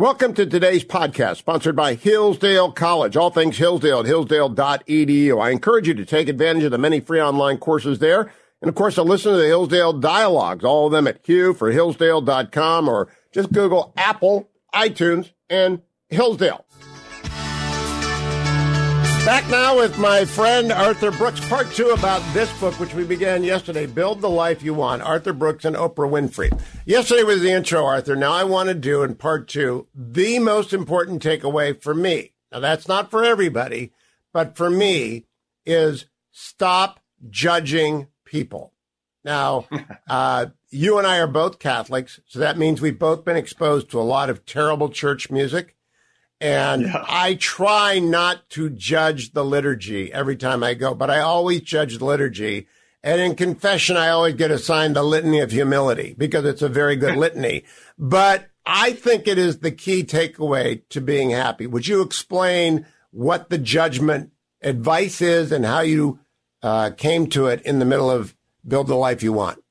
Welcome to today's podcast, sponsored by Hillsdale College. All things Hillsdale at hillsdale.edu. I encourage you to take advantage of the many free online courses there. And of course, to listen to the Hillsdale dialogues, all of them at Hugh for Hillsdale.com or just Google Apple, iTunes, and Hillsdale. Back now with my friend Arthur Brooks, part two about this book, which we began yesterday Build the Life You Want, Arthur Brooks and Oprah Winfrey. Yesterday was the intro, Arthur. Now I want to do in part two the most important takeaway for me. Now that's not for everybody, but for me is stop judging people. Now, uh, you and I are both Catholics, so that means we've both been exposed to a lot of terrible church music. And yeah. I try not to judge the liturgy every time I go, but I always judge the liturgy. And in confession, I always get assigned the litany of humility because it's a very good litany. But I think it is the key takeaway to being happy. Would you explain what the judgment advice is and how you uh, came to it in the middle of Build the Life You Want?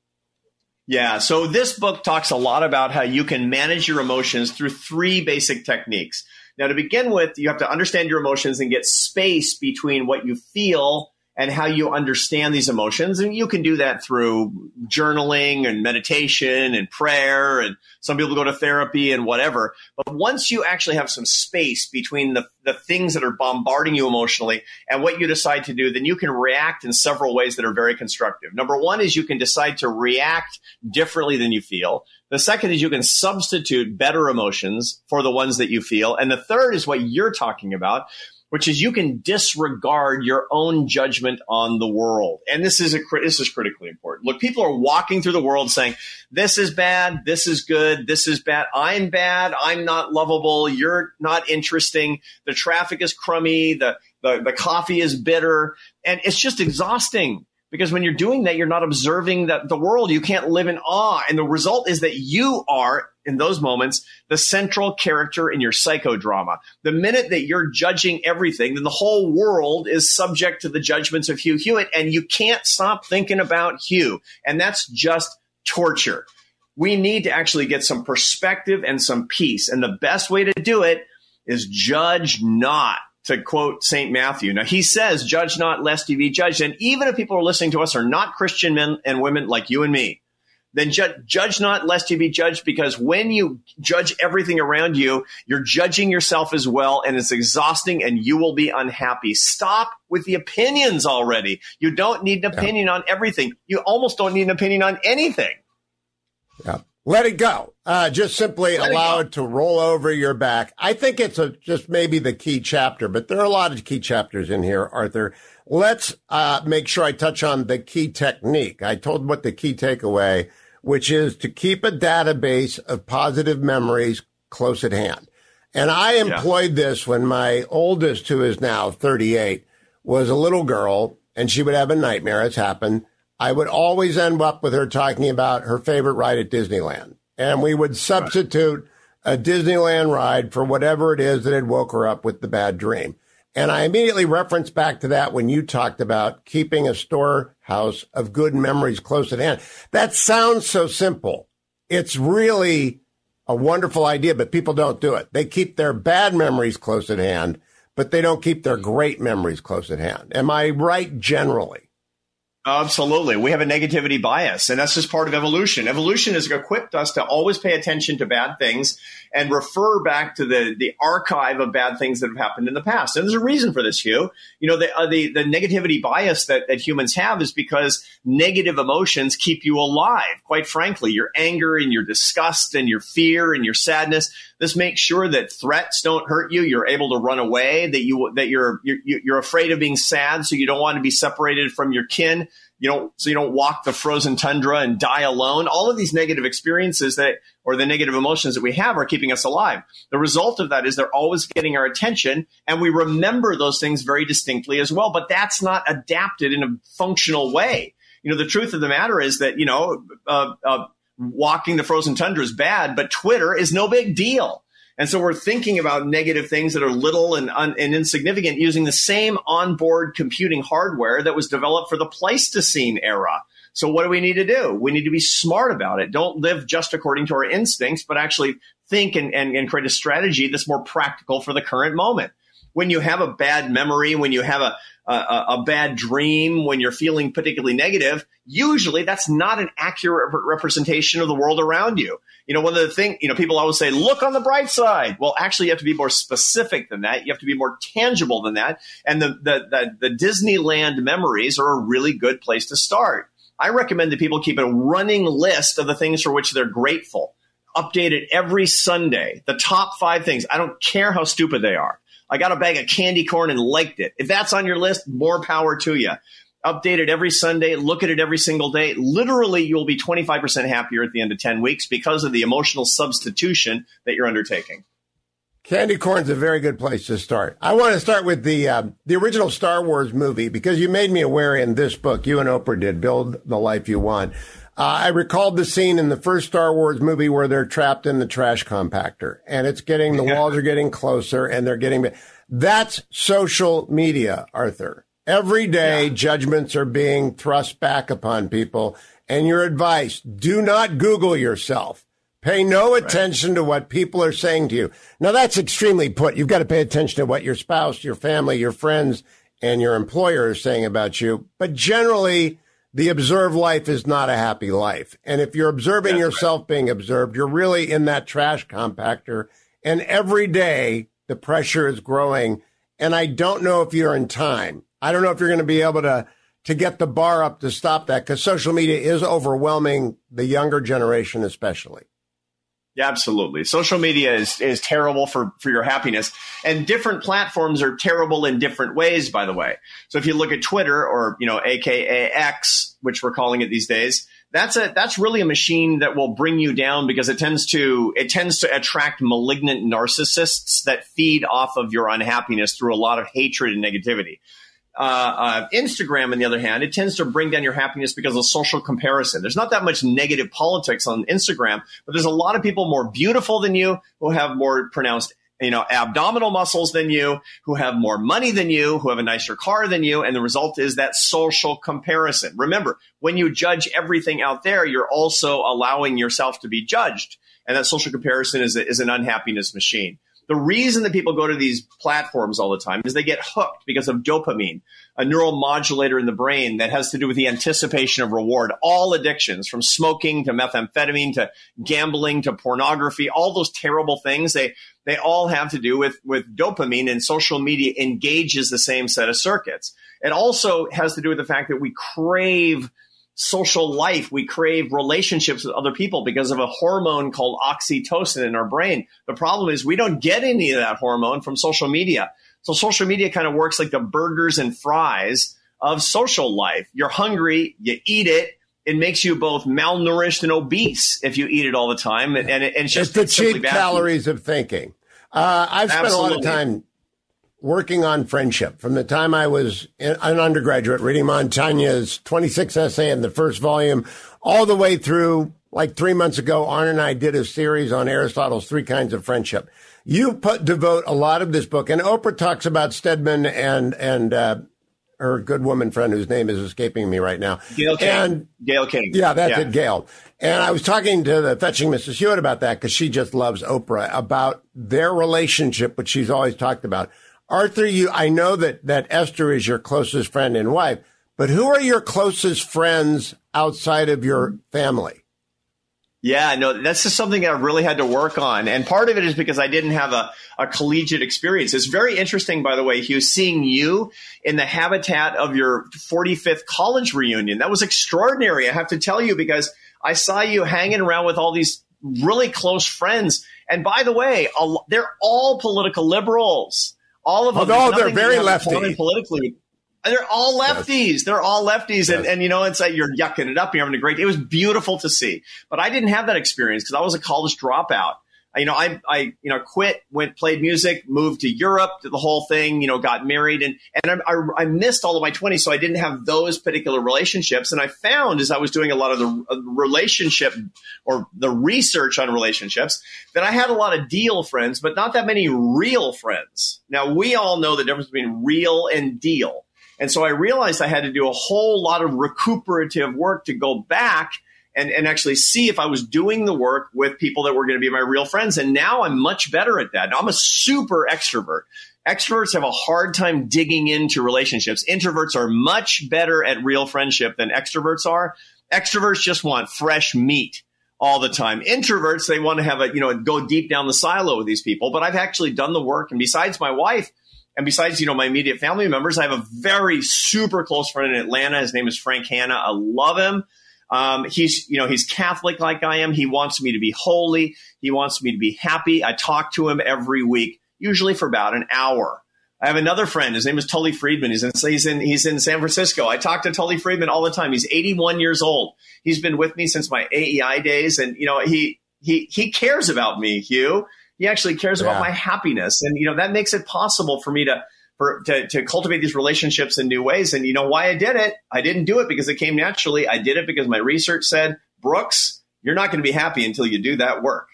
Yeah. So this book talks a lot about how you can manage your emotions through three basic techniques. Now, to begin with, you have to understand your emotions and get space between what you feel and how you understand these emotions. And you can do that through journaling and meditation and prayer. And some people go to therapy and whatever. But once you actually have some space between the, the things that are bombarding you emotionally and what you decide to do, then you can react in several ways that are very constructive. Number one is you can decide to react differently than you feel. The second is you can substitute better emotions for the ones that you feel. And the third is what you're talking about, which is you can disregard your own judgment on the world. And this is a this is critically important. Look, people are walking through the world saying, "This is bad, this is good, this is bad. I'm bad, I'm not lovable, you're not interesting. The traffic is crummy, the the, the coffee is bitter, and it's just exhausting." Because when you're doing that, you're not observing that the world. You can't live in awe. And the result is that you are, in those moments, the central character in your psychodrama. The minute that you're judging everything, then the whole world is subject to the judgments of Hugh Hewitt, and you can't stop thinking about Hugh. And that's just torture. We need to actually get some perspective and some peace. And the best way to do it is judge not to quote St. Matthew. Now, he says, judge not lest you be judged. And even if people are listening to us are not Christian men and women like you and me, then ju- judge not lest you be judged because when you judge everything around you, you're judging yourself as well and it's exhausting and you will be unhappy. Stop with the opinions already. You don't need an opinion yeah. on everything. You almost don't need an opinion on anything. Yeah. Let it go. Uh, just simply Let allow it, it, to roll over your back. I think it's a, just maybe the key chapter, but there are a lot of key chapters in here, Arthur. Let's uh, make sure I touch on the key technique. I told what the key takeaway, which is to keep a database of positive memories close at hand. And I employed yeah. this when my oldest, who is now 38, was a little girl and she would have a nightmare. It's happened I would always end up with her talking about her favorite ride at Disneyland. And we would substitute a Disneyland ride for whatever it is that had woke her up with the bad dream. And I immediately referenced back to that when you talked about keeping a storehouse of good memories close at hand. That sounds so simple. It's really a wonderful idea, but people don't do it. They keep their bad memories close at hand, but they don't keep their great memories close at hand. Am I right generally? Absolutely. We have a negativity bias, and that's just part of evolution. Evolution has equipped us to always pay attention to bad things and refer back to the, the archive of bad things that have happened in the past. And there's a reason for this, Hugh. You know, the, uh, the, the negativity bias that, that humans have is because negative emotions keep you alive. Quite frankly, your anger and your disgust and your fear and your sadness. This makes sure that threats don't hurt you. You're able to run away, that you, that you're, you're, you're afraid of being sad. So you don't want to be separated from your kin you don't so you don't walk the frozen tundra and die alone. All of these negative experiences that or the negative emotions that we have are keeping us alive. The result of that is they're always getting our attention and we remember those things very distinctly as well, but that's not adapted in a functional way. You know, the truth of the matter is that, you know, uh, uh, walking the frozen tundra is bad, but Twitter is no big deal. And so we're thinking about negative things that are little and, un- and insignificant using the same onboard computing hardware that was developed for the Pleistocene era. So what do we need to do? We need to be smart about it. Don't live just according to our instincts, but actually think and, and, and create a strategy that's more practical for the current moment. When you have a bad memory, when you have a, a, a, bad dream, when you're feeling particularly negative, usually that's not an accurate representation of the world around you. You know, one of the things, you know, people always say, look on the bright side. Well, actually, you have to be more specific than that. You have to be more tangible than that. And the, the, the, the Disneyland memories are a really good place to start. I recommend that people keep a running list of the things for which they're grateful. Update it every Sunday. The top five things. I don't care how stupid they are. I got a bag of candy corn and liked it. If that's on your list, more power to you. Update it every Sunday. Look at it every single day. Literally, you'll be 25% happier at the end of 10 weeks because of the emotional substitution that you're undertaking. Candy corn's a very good place to start. I want to start with the uh, the original Star Wars movie because you made me aware in this book you and Oprah did build the life you want. Uh, I recalled the scene in the first Star Wars movie where they're trapped in the trash compactor and it's getting, the walls are getting closer and they're getting, that's social media, Arthur. Every day yeah. judgments are being thrust back upon people and your advice, do not Google yourself. Pay no attention right. to what people are saying to you. Now that's extremely put. You've got to pay attention to what your spouse, your family, your friends, and your employer are saying about you. But generally, the observed life is not a happy life. And if you're observing That's yourself right. being observed, you're really in that trash compactor. And every day the pressure is growing. And I don't know if you're in time. I don't know if you're going to be able to, to get the bar up to stop that because social media is overwhelming the younger generation, especially. Yeah, absolutely. Social media is, is terrible for, for your happiness. And different platforms are terrible in different ways, by the way. So if you look at Twitter or, you know, AKA X, which we're calling it these days, that's a that's really a machine that will bring you down because it tends to it tends to attract malignant narcissists that feed off of your unhappiness through a lot of hatred and negativity. Uh, uh, Instagram, on the other hand, it tends to bring down your happiness because of social comparison. There's not that much negative politics on Instagram, but there's a lot of people more beautiful than you who have more pronounced you know, abdominal muscles than you, who have more money than you, who have a nicer car than you. And the result is that social comparison. Remember, when you judge everything out there, you're also allowing yourself to be judged. And that social comparison is, a, is an unhappiness machine. The reason that people go to these platforms all the time is they get hooked because of dopamine, a neural modulator in the brain that has to do with the anticipation of reward. All addictions, from smoking to methamphetamine to gambling to pornography, all those terrible things, they, they all have to do with, with dopamine and social media engages the same set of circuits. It also has to do with the fact that we crave social life. We crave relationships with other people because of a hormone called oxytocin in our brain. The problem is we don't get any of that hormone from social media. So social media kind of works like the burgers and fries of social life. You're hungry, you eat it. It makes you both malnourished and obese if you eat it all the time, and, and it's just it's the cheap calories of thinking. Uh, I've spent Absolutely. a lot of time working on friendship from the time I was an undergraduate reading Montaigne's 26 essay in the first volume all the way through like three months ago, Arnn and I did a series on Aristotle's three kinds of friendship. You put, devote a lot of this book and Oprah talks about Stedman and, and, uh, her good woman friend whose name is escaping me right now. Gayle King. And, Gayle King. Yeah, that's yeah. it, Gayle. And I was talking to the fetching Mrs. Hewitt about that because she just loves Oprah about their relationship, which she's always talked about. Arthur, you, I know that, that Esther is your closest friend and wife, but who are your closest friends outside of your family? Yeah, no, that's just something that I really had to work on. And part of it is because I didn't have a, a collegiate experience. It's very interesting, by the way, Hugh, seeing you in the habitat of your 45th college reunion. That was extraordinary. I have to tell you, because I saw you hanging around with all these really close friends. And by the way, they're all political liberals. All of oh, them. Although they're very lefty. Politically. They're all lefties. They're all lefties. Yes. And, and, you know, it's like you're yucking it up. You're having a great, it was beautiful to see. But I didn't have that experience because I was a college dropout you know, I, I, you know, quit, went, played music, moved to Europe, did the whole thing, you know, got married and, and I, I, I missed all of my 20s. So I didn't have those particular relationships. And I found as I was doing a lot of the uh, relationship or the research on relationships that I had a lot of deal friends, but not that many real friends. Now we all know the difference between real and deal. And so I realized I had to do a whole lot of recuperative work to go back and, and actually see if I was doing the work with people that were going to be my real friends. And now I'm much better at that. Now I'm a super extrovert. Extroverts have a hard time digging into relationships. Introverts are much better at real friendship than extroverts are. Extroverts just want fresh meat all the time. Introverts, they want to have a, you know, go deep down the silo with these people. But I've actually done the work. And besides my wife, and besides, you know, my immediate family members, I have a very super close friend in Atlanta. His name is Frank Hanna. I love him. Um, he's, you know, he's Catholic like I am. He wants me to be holy. He wants me to be happy. I talk to him every week, usually for about an hour. I have another friend. His name is Tully Friedman. He's in, he's in, he's in San Francisco. I talk to Tully Friedman all the time. He's 81 years old. He's been with me since my AEI days. And, you know, he, he, he cares about me, Hugh. He actually cares yeah. about my happiness. And, you know, that makes it possible for me to, for to, to cultivate these relationships in new ways. And you know why I did it? I didn't do it because it came naturally. I did it because my research said, Brooks, you're not going to be happy until you do that work.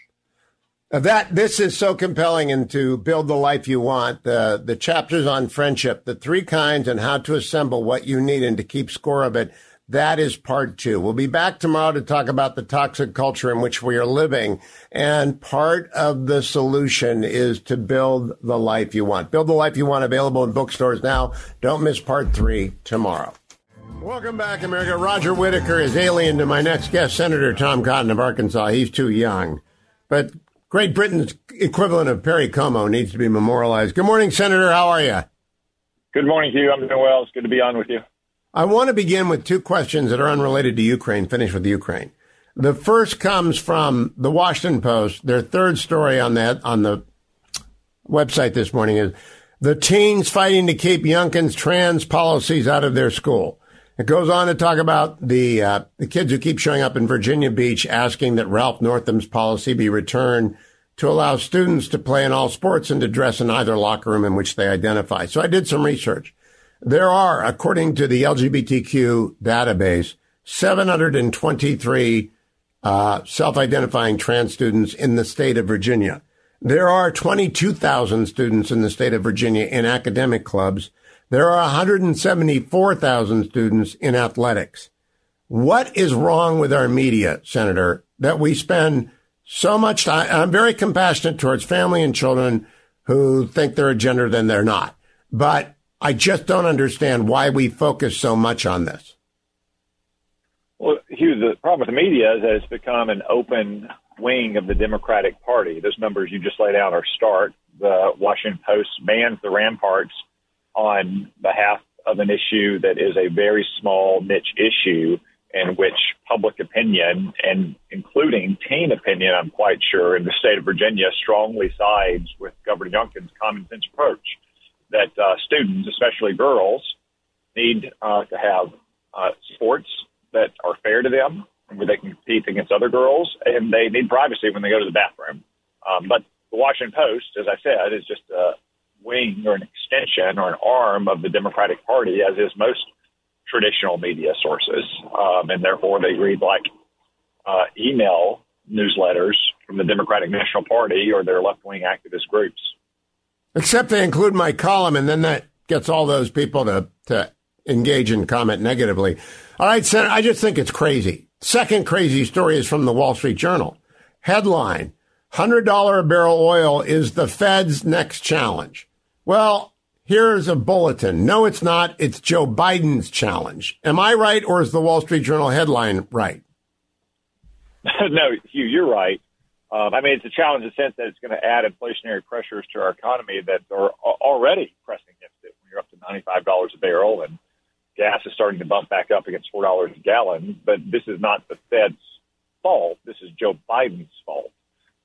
That this is so compelling, and to build the life you want, the the chapters on friendship, the three kinds, and how to assemble what you need, and to keep score of it. That is part two. We'll be back tomorrow to talk about the toxic culture in which we are living. And part of the solution is to build the life you want. Build the life you want available in bookstores now. Don't miss part three tomorrow. Welcome back, America. Roger Whittaker is alien to my next guest, Senator Tom Cotton of Arkansas. He's too young. But Great Britain's equivalent of Perry Como needs to be memorialized. Good morning, Senator. How are you? Good morning, Hugh. I'm doing well. It's good to be on with you. I want to begin with two questions that are unrelated to Ukraine, finish with Ukraine. The first comes from the Washington Post. Their third story on that, on the website this morning is the teens fighting to keep Youngkin's trans policies out of their school. It goes on to talk about the uh, the kids who keep showing up in Virginia Beach asking that Ralph Northam's policy be returned to allow students to play in all sports and to dress in either locker room in which they identify. So I did some research. There are, according to the LGBTQ database, 723 uh, self-identifying trans students in the state of Virginia. There are 22,000 students in the state of Virginia in academic clubs. There are 174,000 students in athletics. What is wrong with our media, Senator, that we spend so much time? I'm very compassionate towards family and children who think they're a gender than they're not. But I just don't understand why we focus so much on this. Well, Hugh, the problem with the media is that it's become an open wing of the Democratic Party. Those numbers you just laid out are stark. The Washington Post bans the ramparts on behalf of an issue that is a very small niche issue in which public opinion and including teen opinion, I'm quite sure, in the state of Virginia strongly sides with Governor Youngkin's common sense approach that uh, students, especially girls, need uh, to have uh, sports that are fair to them, where they can compete against other girls, and they need privacy when they go to the bathroom. Um, but the Washington Post, as I said, is just a wing or an extension or an arm of the Democratic Party, as is most traditional media sources, um, and therefore they read like uh, email newsletters from the Democratic National Party or their left wing activist groups. Except they include my column, and then that gets all those people to, to engage and comment negatively. All right, Senator, I just think it's crazy. Second crazy story is from the Wall Street Journal. Headline $100 a barrel oil is the Fed's next challenge. Well, here's a bulletin. No, it's not. It's Joe Biden's challenge. Am I right, or is the Wall Street Journal headline right? no, Hugh, you're right. Um, I mean, it's a challenge in the sense that it's going to add inflationary pressures to our economy that are already pressing against it. When you're up to $95 a barrel and gas is starting to bump back up against $4 a gallon. But this is not the Fed's fault. This is Joe Biden's fault.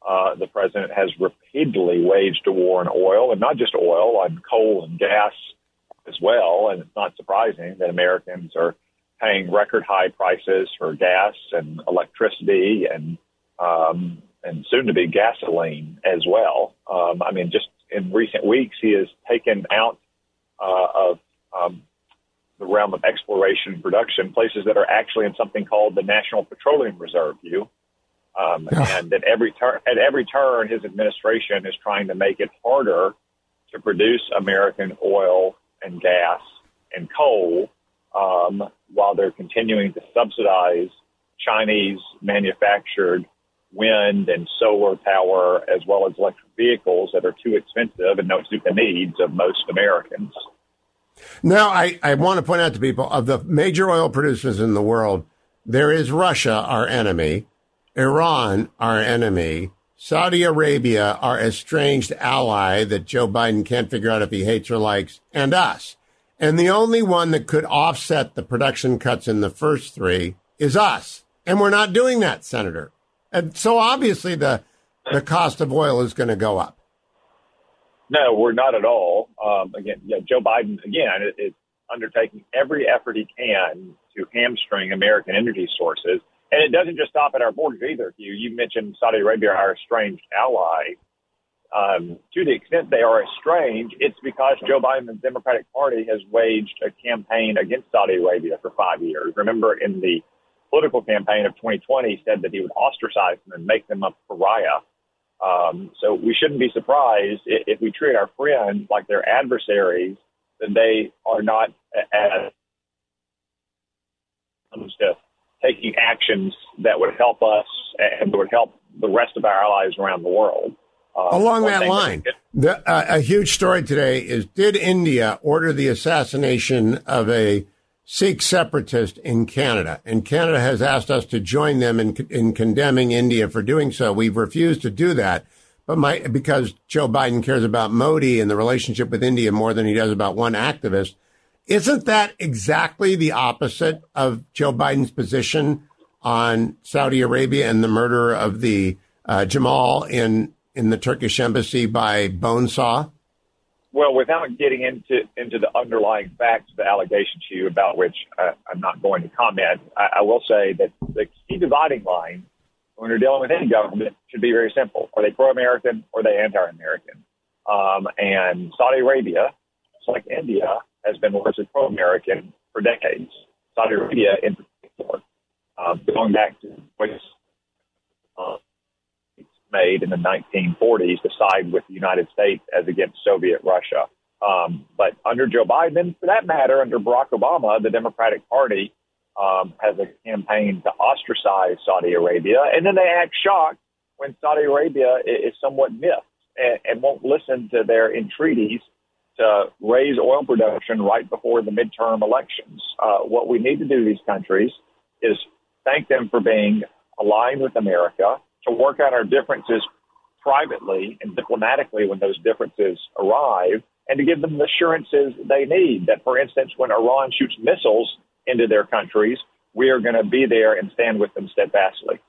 Uh, the president has repeatedly waged a war on oil, and not just oil, on coal and gas, as well. And it's not surprising that Americans are paying record high prices for gas and electricity and um, and soon to be gasoline as well. Um, I mean, just in recent weeks, he has taken out uh, of um, the realm of exploration and production places that are actually in something called the National Petroleum Reserve Hugh. Um, yeah. And at every turn, at every turn, his administration is trying to make it harder to produce American oil and gas and coal, um, while they're continuing to subsidize Chinese manufactured wind and solar power, as well as electric vehicles that are too expensive and don't suit the needs of most Americans. Now, I, I want to point out to people of the major oil producers in the world, there is Russia, our enemy, Iran, our enemy, Saudi Arabia, our estranged ally that Joe Biden can't figure out if he hates or likes, and us. And the only one that could offset the production cuts in the first three is us. And we're not doing that, Senator. And so obviously the, the cost of oil is going to go up. No, we're not at all. Um, again, Joe Biden, again, is undertaking every effort he can to hamstring American energy sources. And it doesn't just stop at our borders either. You, you mentioned Saudi Arabia, our estranged ally. Um, to the extent they are estranged, it's because Joe Biden and the Democratic Party has waged a campaign against Saudi Arabia for five years. Remember, in the political campaign of 2020, said that he would ostracize them and make them a pariah. Um, so we shouldn't be surprised if, if we treat our friends like they're adversaries, then they are not as to taking actions that would help us and would help the rest of our allies around the world. Uh, Along that line, the, uh, a huge story today is: Did India order the assassination of a Sikh separatist in Canada? And Canada has asked us to join them in, in condemning India for doing so. We've refused to do that, but my because Joe Biden cares about Modi and the relationship with India more than he does about one activist. Isn't that exactly the opposite of Joe Biden's position on Saudi Arabia and the murder of the uh, Jamal in in the Turkish embassy by Bonesaw? Well, without getting into into the underlying facts of the allegation to you, about which I, I'm not going to comment, I, I will say that the key dividing line when you're dealing with any government should be very simple: are they pro-American or are they anti-American? Um, and Saudi Arabia, just like India, has been largely pro-American for decades. Saudi Arabia, in particular, uh, going back to uh, made in the 1940s to side with the United States as against Soviet Russia. Um, but under Joe Biden, for that matter, under Barack Obama, the Democratic Party um, has a campaign to ostracize Saudi Arabia, and then they act shocked when Saudi Arabia is, somewhat miffed and, and won't listen to their entreaties to raise oil production right before the midterm elections. Uh, what we need to do these countries is thank them for being aligned with America, to work out our differences privately and diplomatically when those differences arrive, and to give them the assurances they need that, for instance, when Iran shoots missiles into their countries, we are going to be there and stand with them steadfastly.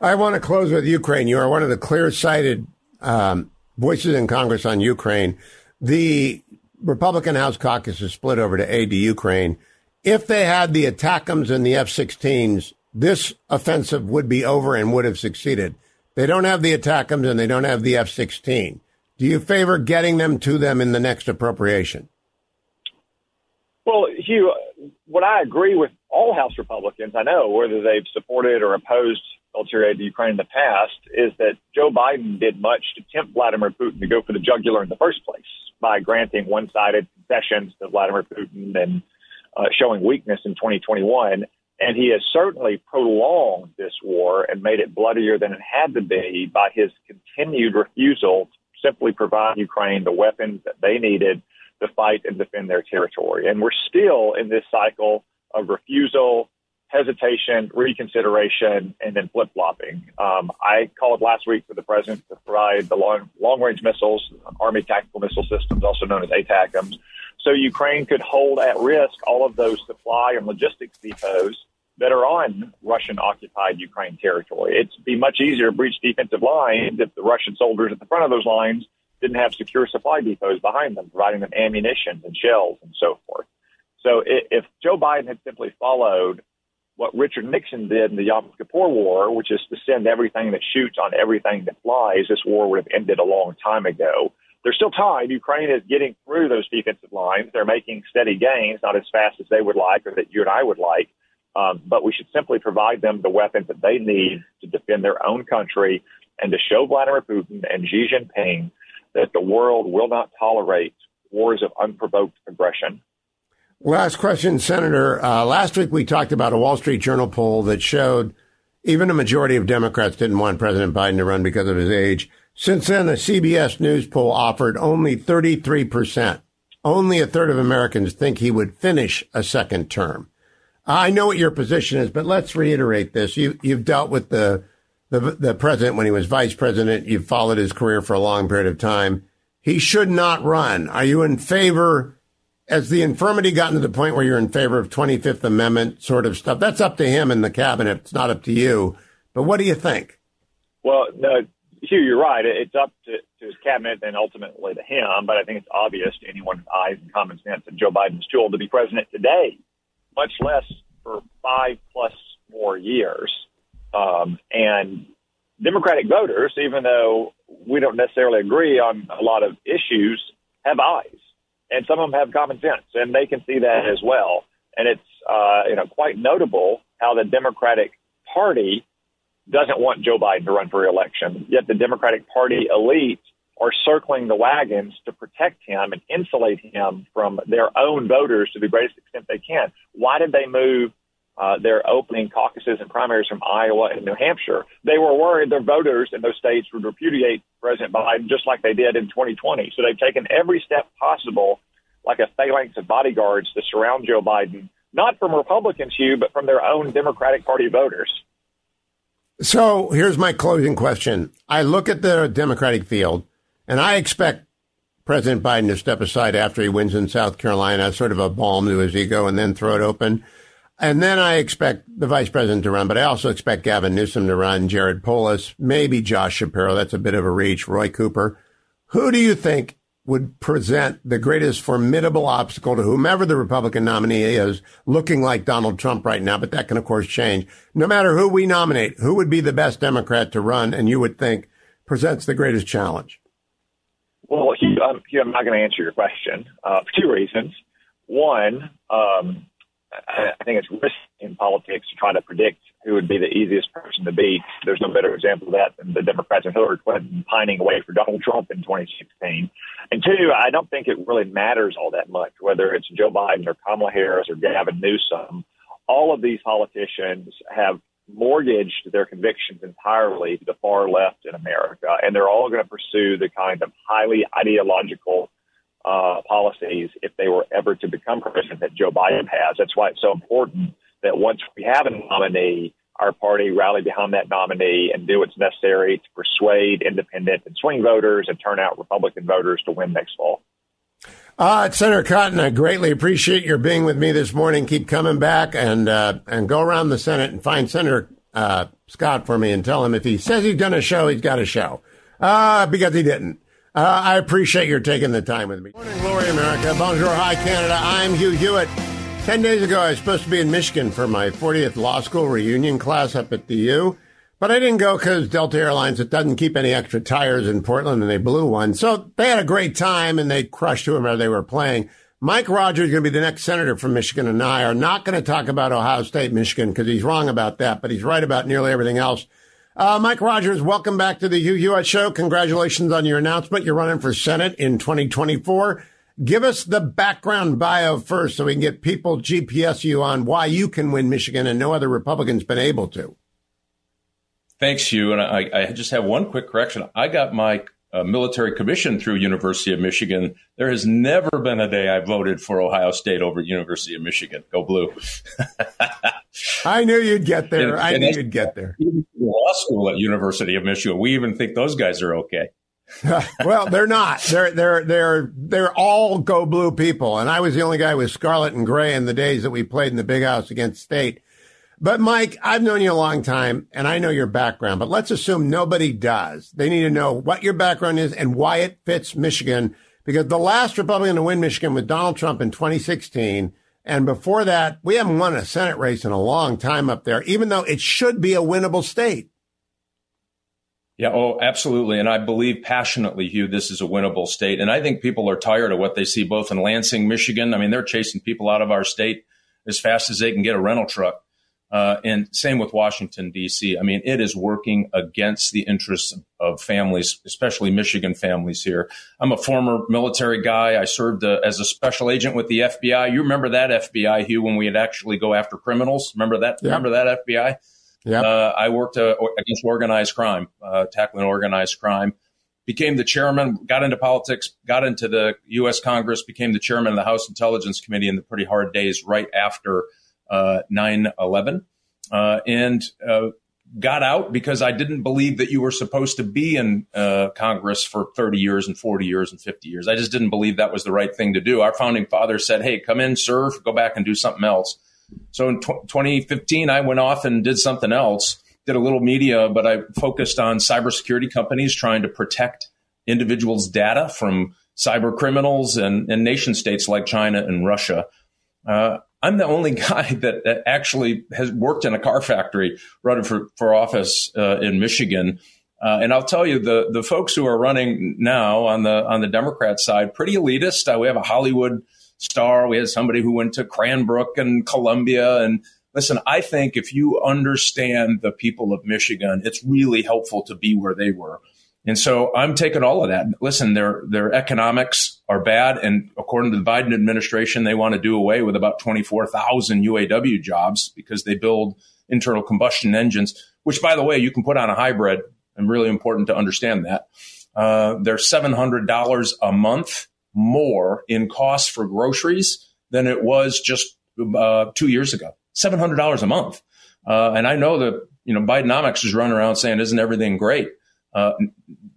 I want to close with Ukraine. You are one of the clear sighted um, voices in Congress on Ukraine. The Republican House caucus is split over to aid to Ukraine. If they had the ATACMS and the F 16s, this offensive would be over and would have succeeded. They don't have the ATACMS and they don't have the F 16. Do you favor getting them to them in the next appropriation? Well, Hugh, what I agree with all House Republicans, I know, whether they've supported or opposed military aid to Ukraine in the past, is that Joe Biden did much to tempt Vladimir Putin to go for the jugular in the first place by granting one sided concessions to Vladimir Putin and uh, showing weakness in 2021. And he has certainly prolonged this war and made it bloodier than it had to be by his continued refusal to simply provide Ukraine the weapons that they needed to fight and defend their territory. And we're still in this cycle of refusal, hesitation, reconsideration, and then flip flopping. Um, I called last week for the president to provide the long long range missiles, Army tactical missile systems, also known as ATACMS, so Ukraine could hold at risk all of those supply and logistics depots that are on Russian occupied Ukraine territory. It'd be much easier to breach defensive lines if the Russian soldiers at the front of those lines didn't have secure supply depots behind them, providing them ammunition and shells and so forth. So if Joe Biden had simply followed what Richard Nixon did in the Yom Kippur War, which is to send everything that shoots on everything that flies, this war would have ended a long time ago. There's still time. Ukraine is getting through those defensive lines. They're making steady gains, not as fast as they would like or that you and I would like. Um, but we should simply provide them the weapons that they need to defend their own country and to show Vladimir Putin and Xi Jinping that the world will not tolerate wars of unprovoked aggression. Last question, Senator. Uh, last week we talked about a Wall Street Journal poll that showed even a majority of Democrats didn't want President Biden to run because of his age. Since then, the CBS News poll offered only 33%. Only a third of Americans think he would finish a second term. I know what your position is, but let's reiterate this. You, you've dealt with the, the, the president when he was vice president. You've followed his career for a long period of time. He should not run. Are you in favor? Has the infirmity gotten to the point where you're in favor of 25th Amendment sort of stuff? That's up to him and the cabinet. It's not up to you. But what do you think? Well, no, Hugh, you're right. It's up to, to his cabinet and ultimately to him. But I think it's obvious to anyone with eyes and common sense that Joe Biden's too old to be president today much less for five plus more years. Um, and Democratic voters, even though we don't necessarily agree on a lot of issues, have eyes, and some of them have common sense, and they can see that as well. And it's uh, you know quite notable how the Democratic Party doesn't want Joe Biden to run for reelection, yet the Democratic Party elite are circling the wagons to protect him and insulate him from their own voters to the greatest extent they can. Why did they move uh, their opening caucuses and primaries from Iowa and New Hampshire? They were worried their voters in those states would repudiate President Biden just like they did in 2020. So they've taken every step possible, like a phalanx of bodyguards, to surround Joe Biden, not from Republicans, Hugh, but from their own Democratic Party voters. So here's my closing question. I look at the Democratic field and I expect President Biden to step aside after he wins in South Carolina, sort of a balm to his ego, and then throw it open. And then I expect the vice president to run, but I also expect Gavin Newsom to run, Jared Polis, maybe Josh Shapiro. That's a bit of a reach. Roy Cooper. Who do you think would present the greatest formidable obstacle to whomever the Republican nominee is, looking like Donald Trump right now? But that can, of course, change. No matter who we nominate, who would be the best Democrat to run, and you would think presents the greatest challenge? Well, Hugh, I'm, Hugh, I'm not going to answer your question uh, for two reasons. One, um, I, think it's risky in politics to try to predict who would be the easiest person to beat. There's no better example of that than the Democrats and Hillary Clinton pining away for Donald Trump in 2016. And two, I don't think it really matters all that much whether it's Joe Biden or Kamala Harris or Gavin Newsom. All of these politicians have mortgaged their convictions entirely to the far left in America, and they're all going to pursue the kind of highly ideological uh, policies if they were ever to become president that Joe Biden has. That's why it's so important that once we have a nominee, our party rally behind that nominee and do what's necessary to persuade independent and swing voters and turn out Republican voters to win next fall. Uh, Senator Cotton, I greatly appreciate your being with me this morning. Keep coming back and uh, and go around the Senate and find Senator uh, Scott for me and tell him if he says he's done a show, he's got a show. Uh, because he didn't. Uh, I appreciate your taking the time with me. Morning, Glory America. Bonjour, hi Canada. I'm Hugh Hewitt. Ten days ago, I was supposed to be in Michigan for my 40th law school reunion class up at the U. But I didn't go because Delta Airlines, it doesn't keep any extra tires in Portland and they blew one. So they had a great time and they crushed whoever they were playing. Mike Rogers is going to be the next senator from Michigan and I are not going to talk about Ohio State, Michigan because he's wrong about that, but he's right about nearly everything else. Uh, Mike Rogers, welcome back to the Hugh Show. Congratulations on your announcement. You're running for Senate in 2024. Give us the background bio first so we can get people GPS you on why you can win Michigan and no other Republican's been able to. Thanks, Hugh. And I, I just have one quick correction. I got my uh, military commission through University of Michigan. There has never been a day I voted for Ohio State over University of Michigan. Go blue. I knew you'd get there. And, I knew you'd get there. Law school at University of Michigan. We even think those guys are okay. well, they're not. They're they're they're they're all go blue people, and I was the only guy with scarlet and gray in the days that we played in the big house against State. But Mike, I've known you a long time and I know your background, but let's assume nobody does. They need to know what your background is and why it fits Michigan because the last Republican to win Michigan was Donald Trump in 2016. And before that, we haven't won a Senate race in a long time up there, even though it should be a winnable state. Yeah, oh, absolutely. And I believe passionately, Hugh, this is a winnable state. And I think people are tired of what they see both in Lansing, Michigan. I mean, they're chasing people out of our state as fast as they can get a rental truck. Uh, and same with Washington, D.C. I mean, it is working against the interests of families, especially Michigan families here. I'm a former military guy. I served uh, as a special agent with the FBI. You remember that FBI, Hugh, when we'd actually go after criminals? Remember that? Yep. Remember that FBI? Yeah. Uh, I worked uh, against organized crime, uh, tackling organized crime. Became the chairman, got into politics, got into the U.S. Congress, became the chairman of the House Intelligence Committee in the pretty hard days right after 9 11. Uh, and uh, got out because I didn't believe that you were supposed to be in Congress for 30 years and 40 years and 50 years. I just didn't believe that was the right thing to do. Our founding fathers said, hey, come in, serve, go back and do something else. So in 2015, I went off and did something else, did a little media, but I focused on cybersecurity companies trying to protect individuals' data from cyber criminals and, and nation states like China and Russia. Uh, I'm the only guy that, that, actually has worked in a car factory running for, for office uh, in Michigan. Uh, and I'll tell you, the the folks who are running now on the on the Democrat side, pretty elitist. Uh, we have a Hollywood star. We had somebody who went to Cranbrook and Columbia. And listen, I think if you understand the people of Michigan, it's really helpful to be where they were. And so I'm taking all of that. Listen, their their economics are bad, and according to the Biden administration, they want to do away with about 24,000 UAW jobs because they build internal combustion engines. Which, by the way, you can put on a hybrid. And really important to understand that. Uh, they're $700 a month more in costs for groceries than it was just uh, two years ago. Seven hundred dollars a month, uh, and I know that you know Bidenomics is running around saying, "Isn't everything great?" Uh,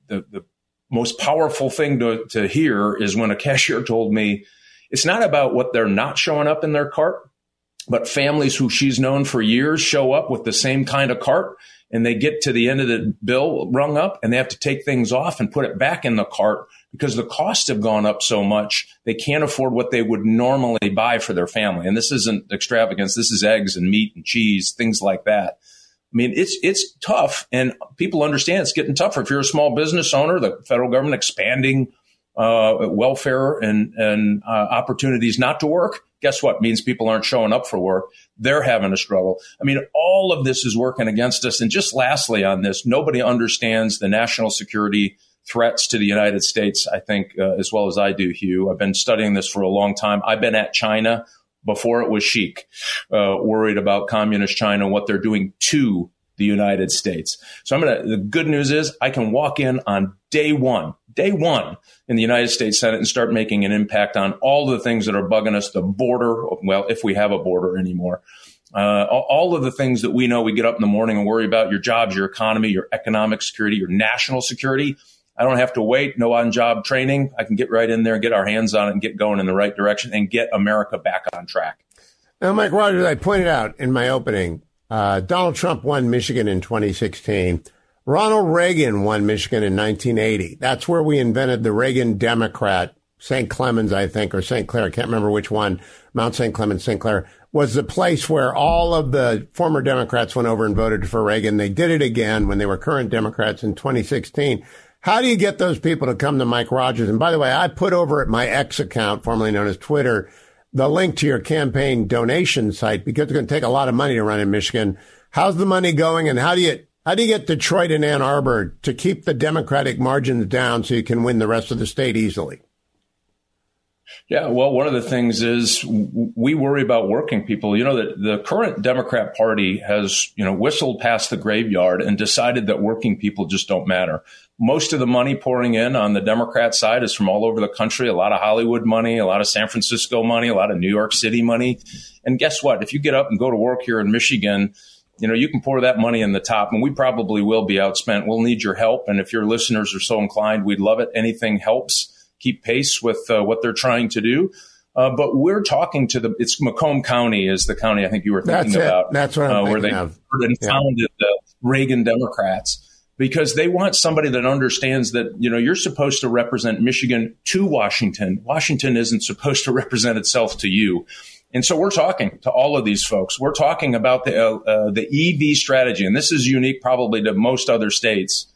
the, the most powerful thing to, to hear is when a cashier told me, "It's not about what they're not showing up in their cart." But families who she's known for years show up with the same kind of cart and they get to the end of the bill rung up and they have to take things off and put it back in the cart because the costs have gone up so much, they can't afford what they would normally buy for their family. And this isn't extravagance. This is eggs and meat and cheese, things like that. I mean, it's it's tough, and people understand it's getting tougher. If you're a small business owner, the federal government expanding uh, welfare and and uh, opportunities not to work. Guess what? Means people aren't showing up for work. They're having a struggle. I mean, all of this is working against us. And just lastly on this, nobody understands the national security threats to the United States, I think, uh, as well as I do, Hugh. I've been studying this for a long time. I've been at China before it was chic, uh, worried about communist China, and what they're doing to the United States. So I'm going to, the good news is I can walk in on day one, day one in the United States Senate and start making an impact on all the things that are bugging us, the border, well, if we have a border anymore. Uh, all of the things that we know we get up in the morning and worry about your jobs, your economy, your economic security, your national security. I don't have to wait, no on job training. I can get right in there and get our hands on it and get going in the right direction and get America back on track. Now, Mike Rogers, I pointed out in my opening, uh, Donald Trump won Michigan in 2016. Ronald Reagan won Michigan in 1980. That's where we invented the Reagan Democrat. St. Clemens, I think, or St. Clair, I can't remember which one, Mount St. Clemens, St. Clair, was the place where all of the former Democrats went over and voted for Reagan. They did it again when they were current Democrats in 2016. How do you get those people to come to Mike Rogers? And by the way, I put over at my X account, formerly known as Twitter, the link to your campaign donation site because it's going to take a lot of money to run in Michigan. How's the money going, and how do you how do you get Detroit and Ann Arbor to keep the Democratic margins down so you can win the rest of the state easily? Yeah, well, one of the things is we worry about working people. You know that the current Democrat Party has, you know, whistled past the graveyard and decided that working people just don't matter most of the money pouring in on the Democrat side is from all over the country. A lot of Hollywood money, a lot of San Francisco money, a lot of New York City money. And guess what? If you get up and go to work here in Michigan, you know, you can pour that money in the top and we probably will be outspent. We'll need your help. And if your listeners are so inclined, we'd love it. Anything helps keep pace with uh, what they're trying to do. Uh, but we're talking to the, it's Macomb County is the county I think you were thinking That's about. That's what I'm uh, where they of. and yeah. founded the Reagan Democrats because they want somebody that understands that, you know, you're supposed to represent Michigan to Washington. Washington isn't supposed to represent itself to you. And so we're talking to all of these folks. We're talking about the, uh, uh, the EV strategy. And this is unique probably to most other states.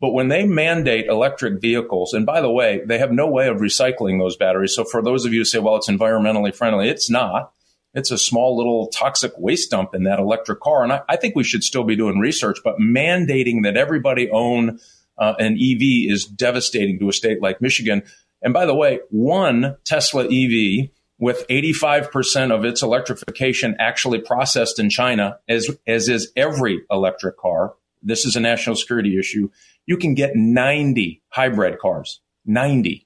But when they mandate electric vehicles, and by the way, they have no way of recycling those batteries. So for those of you who say, well, it's environmentally friendly, it's not. It's a small little toxic waste dump in that electric car. And I, I think we should still be doing research, but mandating that everybody own uh, an EV is devastating to a state like Michigan. And by the way, one Tesla EV with 85% of its electrification actually processed in China, as, as is every electric car. This is a national security issue. You can get 90 hybrid cars, 90.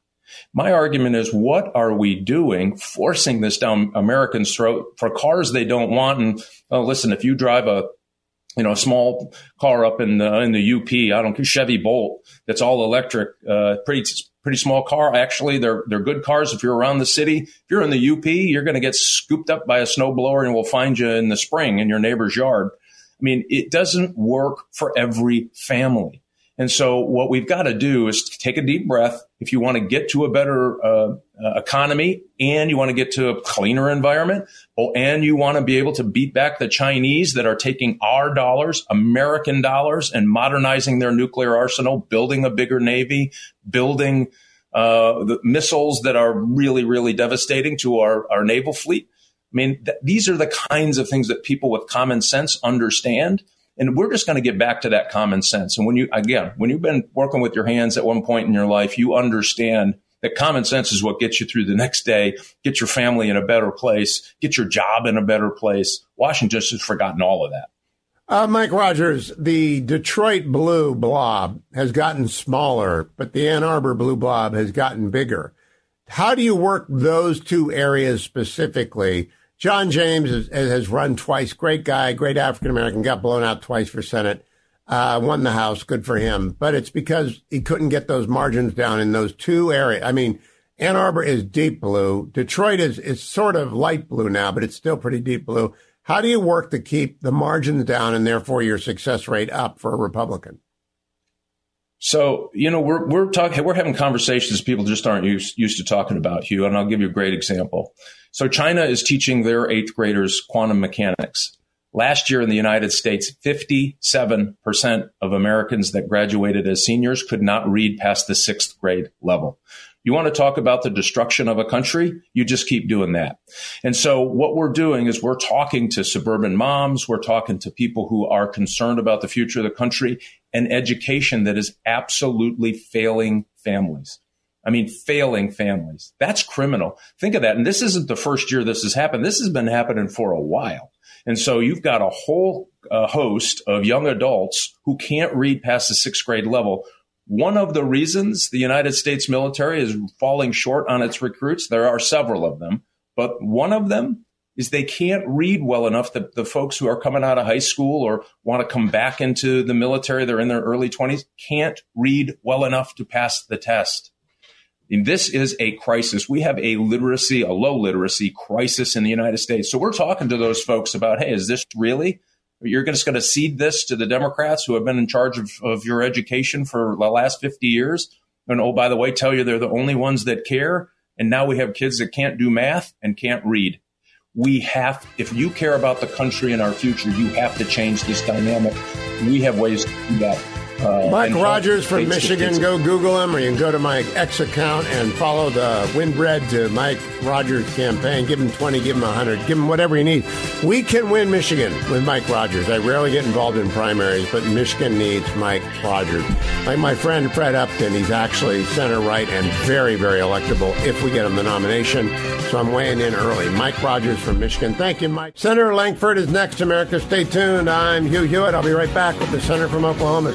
My argument is, what are we doing forcing this down Americans' throat for cars they don't want? And oh, listen, if you drive a you know, a small car up in the in the UP, I don't care, Chevy Bolt that's all electric, uh, pretty pretty small car. Actually, they're they're good cars if you're around the city. If you're in the UP, you're going to get scooped up by a snowblower and we'll find you in the spring in your neighbor's yard. I mean, it doesn't work for every family. And so what we've got to do is take a deep breath. If you want to get to a better uh, uh, economy and you want to get to a cleaner environment, oh, and you want to be able to beat back the Chinese that are taking our dollars, American dollars, and modernizing their nuclear arsenal, building a bigger navy, building uh, the missiles that are really, really devastating to our, our naval fleet. I mean, th- these are the kinds of things that people with common sense understand. And we're just going to get back to that common sense. And when you, again, when you've been working with your hands at one point in your life, you understand that common sense is what gets you through the next day, get your family in a better place, get your job in a better place. Washington just has forgotten all of that. Uh, Mike Rogers, the Detroit blue blob has gotten smaller, but the Ann Arbor blue blob has gotten bigger. How do you work those two areas specifically John James has, has run twice. Great guy, great African American. Got blown out twice for Senate. Uh, won the House. Good for him. But it's because he couldn't get those margins down in those two areas. I mean, Ann Arbor is deep blue. Detroit is, is sort of light blue now, but it's still pretty deep blue. How do you work to keep the margins down and therefore your success rate up for a Republican? So, you know, we're, we're talking, we're having conversations people just aren't used, used to talking about, Hugh. And I'll give you a great example. So China is teaching their eighth graders quantum mechanics. Last year in the United States, 57% of Americans that graduated as seniors could not read past the sixth grade level. You want to talk about the destruction of a country? You just keep doing that. And so what we're doing is we're talking to suburban moms. We're talking to people who are concerned about the future of the country and education that is absolutely failing families. I mean, failing families. That's criminal. Think of that. And this isn't the first year this has happened. This has been happening for a while. And so you've got a whole uh, host of young adults who can't read past the sixth grade level. One of the reasons the United States military is falling short on its recruits, there are several of them, but one of them is they can't read well enough that the folks who are coming out of high school or want to come back into the military, they're in their early 20s, can't read well enough to pass the test. And this is a crisis. We have a literacy, a low literacy crisis in the United States. So we're talking to those folks about, hey, is this really? You're just going to cede this to the Democrats who have been in charge of, of your education for the last 50 years? And oh, by the way, tell you they're the only ones that care. And now we have kids that can't do math and can't read. We have, if you care about the country and our future, you have to change this dynamic. We have ways to do that. Uh, Mike Rogers from Michigan. Go Google him, or you can go to my X account and follow the WinRed to Mike Rogers campaign. Give him 20, give him 100, give him whatever you need. We can win Michigan with Mike Rogers. I rarely get involved in primaries, but Michigan needs Mike Rogers. Like my friend Fred Upton, he's actually center right and very, very electable if we get him the nomination. So I'm weighing in early. Mike Rogers from Michigan. Thank you, Mike. Senator Lankford is next, America. Stay tuned. I'm Hugh Hewitt. I'll be right back with the Senator from Oklahoma.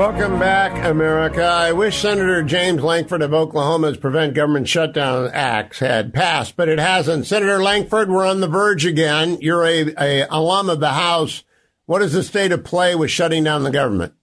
Welcome back, America. I wish Senator James Lankford of Oklahoma's Prevent Government Shutdown Act had passed, but it hasn't. Senator Lankford, we're on the verge again. You're a, a alum of the House. What is the state of play with shutting down the government?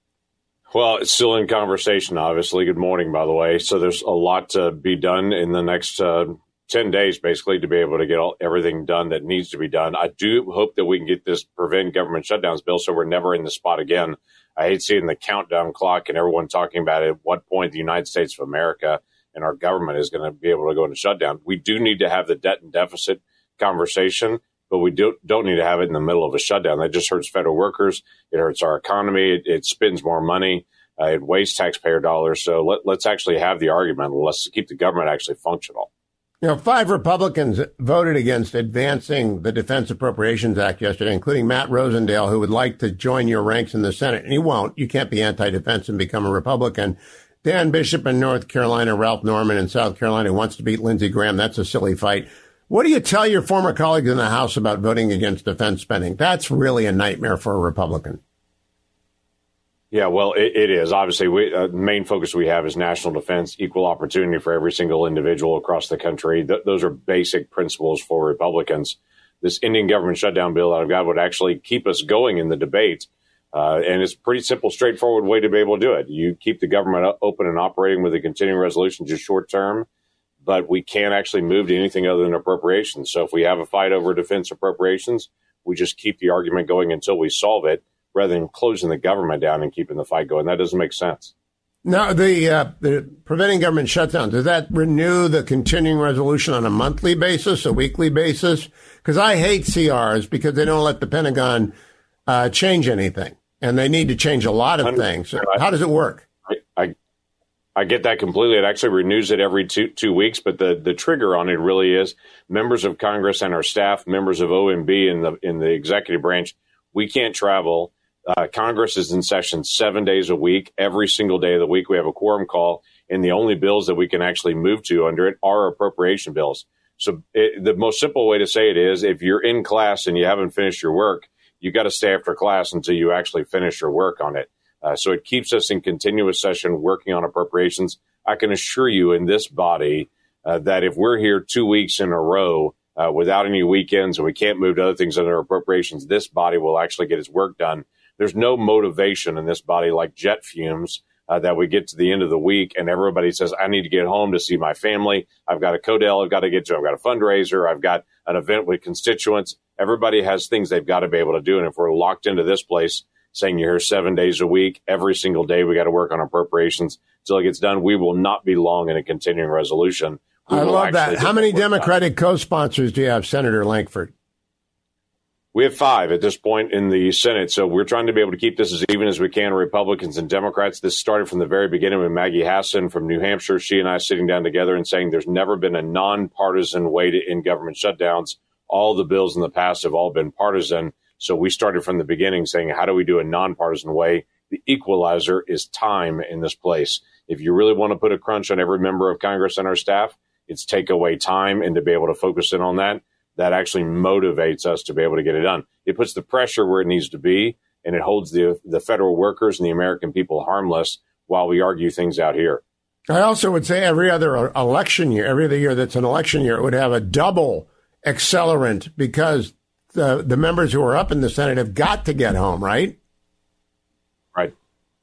Well, it's still in conversation, obviously. Good morning, by the way. So there's a lot to be done in the next uh, 10 days, basically, to be able to get all, everything done that needs to be done. I do hope that we can get this prevent government shutdowns bill so we're never in the spot again I hate seeing the countdown clock and everyone talking about at what point the United States of America and our government is going to be able to go into shutdown. We do need to have the debt and deficit conversation, but we do, don't need to have it in the middle of a shutdown. That just hurts federal workers. It hurts our economy. It, it spends more money. Uh, it wastes taxpayer dollars. So let, let's actually have the argument. Let's keep the government actually functional. You know, five Republicans voted against advancing the Defense Appropriations Act yesterday, including Matt Rosendale, who would like to join your ranks in the Senate. And he won't. You can't be anti-defense and become a Republican. Dan Bishop in North Carolina, Ralph Norman in South Carolina wants to beat Lindsey Graham. That's a silly fight. What do you tell your former colleagues in the House about voting against defense spending? That's really a nightmare for a Republican. Yeah, well, it, it is. Obviously, we, uh, the main focus we have is national defense, equal opportunity for every single individual across the country. Th- those are basic principles for Republicans. This Indian government shutdown bill that I've got would actually keep us going in the debate. Uh, and it's a pretty simple, straightforward way to be able to do it. You keep the government open and operating with a continuing resolution just short term, but we can't actually move to anything other than appropriations. So if we have a fight over defense appropriations, we just keep the argument going until we solve it rather than closing the government down and keeping the fight going. That doesn't make sense. Now, the, uh, the preventing government shutdown, does that renew the continuing resolution on a monthly basis, a weekly basis? Because I hate CRs because they don't let the Pentagon uh, change anything, and they need to change a lot of things. So how does it work? I, I, I get that completely. It actually renews it every two two weeks, but the, the trigger on it really is members of Congress and our staff, members of OMB in the in the executive branch. We can't travel uh, Congress is in session seven days a week. Every single day of the week, we have a quorum call, and the only bills that we can actually move to under it are appropriation bills. So it, the most simple way to say it is, if you're in class and you haven't finished your work, you got to stay after class until you actually finish your work on it. Uh, so it keeps us in continuous session working on appropriations. I can assure you in this body uh, that if we're here two weeks in a row uh, without any weekends and we can't move to other things under appropriations, this body will actually get its work done there's no motivation in this body like jet fumes uh, that we get to the end of the week and everybody says, I need to get home to see my family. I've got a Codel I've got to get to. I've got a fundraiser. I've got an event with constituents. Everybody has things they've got to be able to do. And if we're locked into this place saying you're here seven days a week, every single day, we got to work on appropriations until it gets done, we will not be long in a continuing resolution. We I love that. How many Democratic co sponsors do you have, Senator Lankford? We have five at this point in the Senate, so we're trying to be able to keep this as even as we can, Republicans and Democrats. This started from the very beginning with Maggie Hassan from New Hampshire. She and I sitting down together and saying there's never been a nonpartisan way to end government shutdowns. All the bills in the past have all been partisan. So we started from the beginning saying, how do we do a nonpartisan way? The equalizer is time in this place. If you really want to put a crunch on every member of Congress and our staff, it's take away time and to be able to focus in on that that actually motivates us to be able to get it done. It puts the pressure where it needs to be, and it holds the the federal workers and the American people harmless while we argue things out here. I also would say every other election year, every other year that's an election year, it would have a double accelerant because the the members who are up in the Senate have got to get home, right? Right.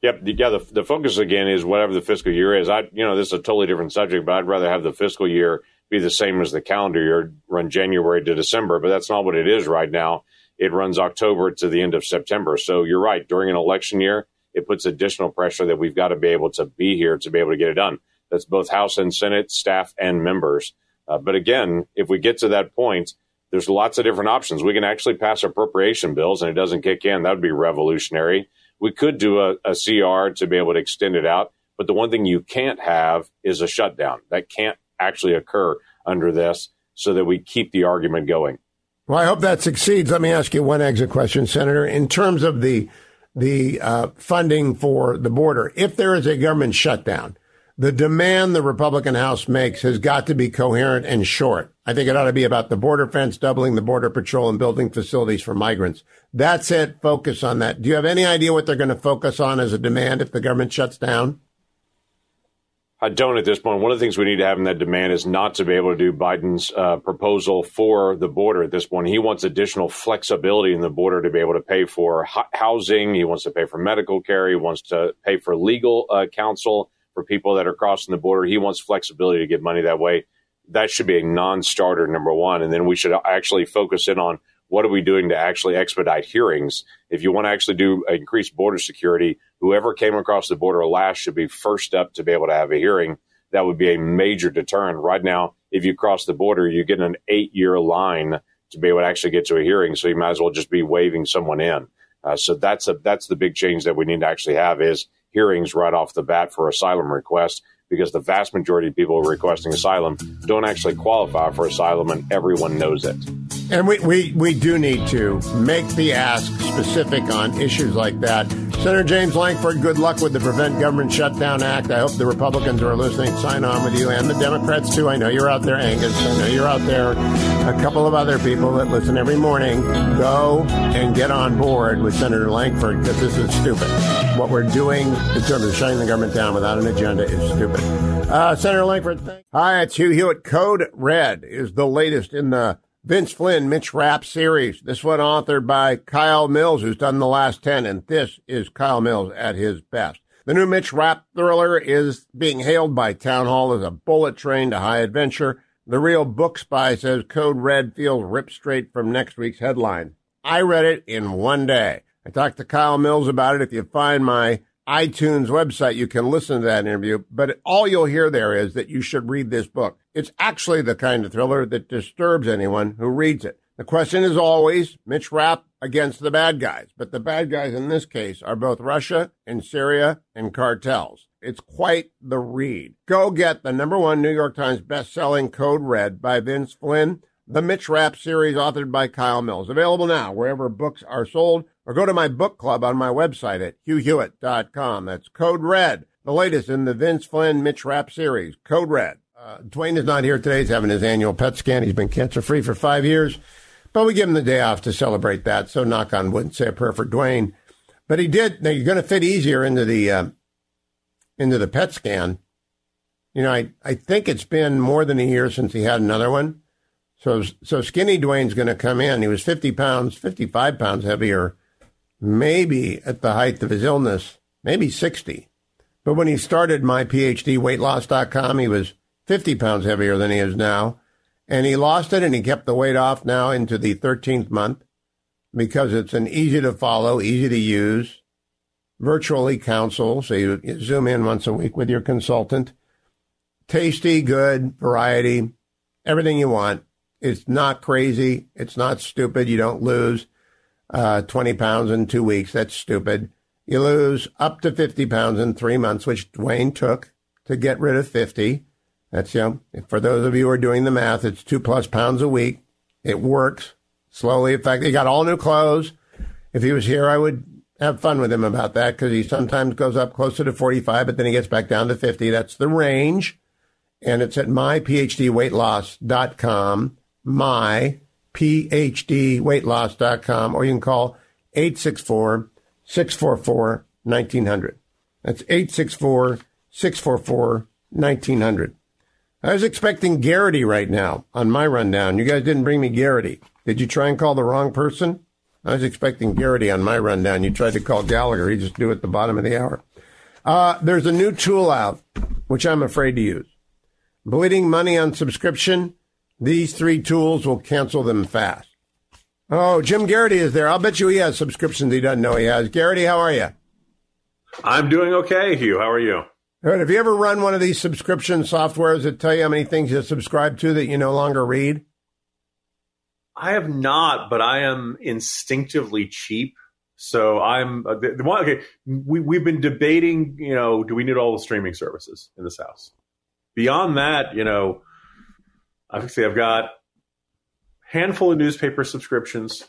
Yep. Yeah. The, the focus again is whatever the fiscal year is. I, you know, this is a totally different subject, but I'd rather have the fiscal year be the same as the calendar year, run January to December, but that's not what it is right now. It runs October to the end of September. So you're right. During an election year, it puts additional pressure that we've got to be able to be here to be able to get it done. That's both House and Senate staff and members. Uh, but again, if we get to that point, there's lots of different options. We can actually pass appropriation bills and it doesn't kick in. That would be revolutionary. We could do a, a CR to be able to extend it out. But the one thing you can't have is a shutdown. That can't actually occur under this so that we keep the argument going. Well, I hope that succeeds. Let me ask you one exit question, Senator. In terms of the the uh, funding for the border, if there is a government shutdown, the demand the Republican House makes has got to be coherent and short. I think it ought to be about the border fence, doubling the border patrol, and building facilities for migrants. That's it. Focus on that. Do you have any idea what they're going to focus on as a demand if the government shuts down? I don't at this point. One of the things we need to have in that demand is not to be able to do Biden's uh, proposal for the border at this point. He wants additional flexibility in the border to be able to pay for housing. He wants to pay for medical care. He wants to pay for legal uh, counsel for people that are crossing the border. He wants flexibility to get money that way. That should be a non starter, number one. And then we should actually focus in on what are we doing to actually expedite hearings? If you want to actually do increased border security, whoever came across the border last should be first up to be able to have a hearing. That would be a major deterrent. Right now, if you cross the border, you get an eight year line to be able to actually get to a hearing. So you might as well just be waving someone in. Uh, so that's a that's the big change that we need to actually have is hearings right off the bat for asylum requests because the vast majority of people requesting asylum don't actually qualify for asylum and everyone knows it. And we, we, we do need to make the ask specific on issues like that. Senator James Lankford, good luck with the Prevent Government Shutdown Act. I hope the Republicans who are listening, sign on with you, and the Democrats too. I know you're out there, Angus. I know you're out there. A couple of other people that listen every morning. Go and get on board with Senator Lankford because this is stupid. What we're doing in terms of shutting the government down without an agenda is stupid. Uh, Senator Lankford, thanks. Hi, it's Hugh Hewitt. Code Red is the latest in the Vince Flynn, Mitch Rapp series. This one authored by Kyle Mills, who's done the last 10, and this is Kyle Mills at his best. The new Mitch Rapp thriller is being hailed by Town Hall as a bullet train to high adventure. The real book spy says Code Red feels ripped straight from next week's headline. I read it in one day. I talked to Kyle Mills about it. If you find my iTunes website, you can listen to that interview, but all you'll hear there is that you should read this book. It's actually the kind of thriller that disturbs anyone who reads it. The question is always Mitch Rapp against the bad guys, but the bad guys in this case are both Russia and Syria and cartels. It's quite the read. Go get the number one New York Times best-selling Code Red by Vince Flynn, the Mitch Rapp series authored by Kyle Mills. Available now wherever books are sold or go to my book club on my website at hughhewitt.com. That's Code Red, the latest in the Vince Flynn Mitch Rapp series. Code Red. Uh, Dwayne is not here today. He's having his annual PET scan. He's been cancer free for five years, but we give him the day off to celebrate that. So knock on wood and say a prayer for Dwayne. But he did. Now you're going to fit easier into the uh, into the PET scan. You know, I, I think it's been more than a year since he had another one. So so skinny Dwayne's going to come in. He was 50 pounds, 55 pounds heavier maybe at the height of his illness, maybe 60. But when he started my PhD weightloss.com, he was 50 pounds heavier than he is now. And he lost it and he kept the weight off now into the 13th month because it's an easy to follow, easy to use, virtually counsel. So you, zoom in once a week with your consultant. Tasty, good, variety, everything you want. It's not crazy. It's not stupid. You don't lose uh, 20 pounds in two weeks. That's stupid. You lose up to 50 pounds in three months, which Dwayne took to get rid of 50. That's, you know, for those of you who are doing the math, it's two plus pounds a week. It works slowly. In fact, he got all new clothes. If he was here, I would have fun with him about that because he sometimes goes up closer to 45, but then he gets back down to 50. That's the range. And it's at myphdweightloss.com. My phdweightloss.com, or you can call 864 644 1900. That's 864 644 1900. I was expecting Geraghty right now on my rundown. You guys didn't bring me Geraghty. Did you try and call the wrong person? I was expecting Geraghty on my rundown. You tried to call Gallagher. He just do it at the bottom of the hour. Uh, there's a new tool out, which I'm afraid to use. Bleeding money on subscription these three tools will cancel them fast. Oh, Jim Geraghty is there. I'll bet you he has subscriptions he doesn't know he has. Geraghty, how are you? I'm doing okay, Hugh. How are you? Have you ever run one of these subscription softwares that tell you how many things you subscribe to that you no longer read? I have not, but I am instinctively cheap. So I'm uh, the, one. Okay, we we've been debating. You know, do we need all the streaming services in this house? Beyond that, you know, obviously I've got handful of newspaper subscriptions.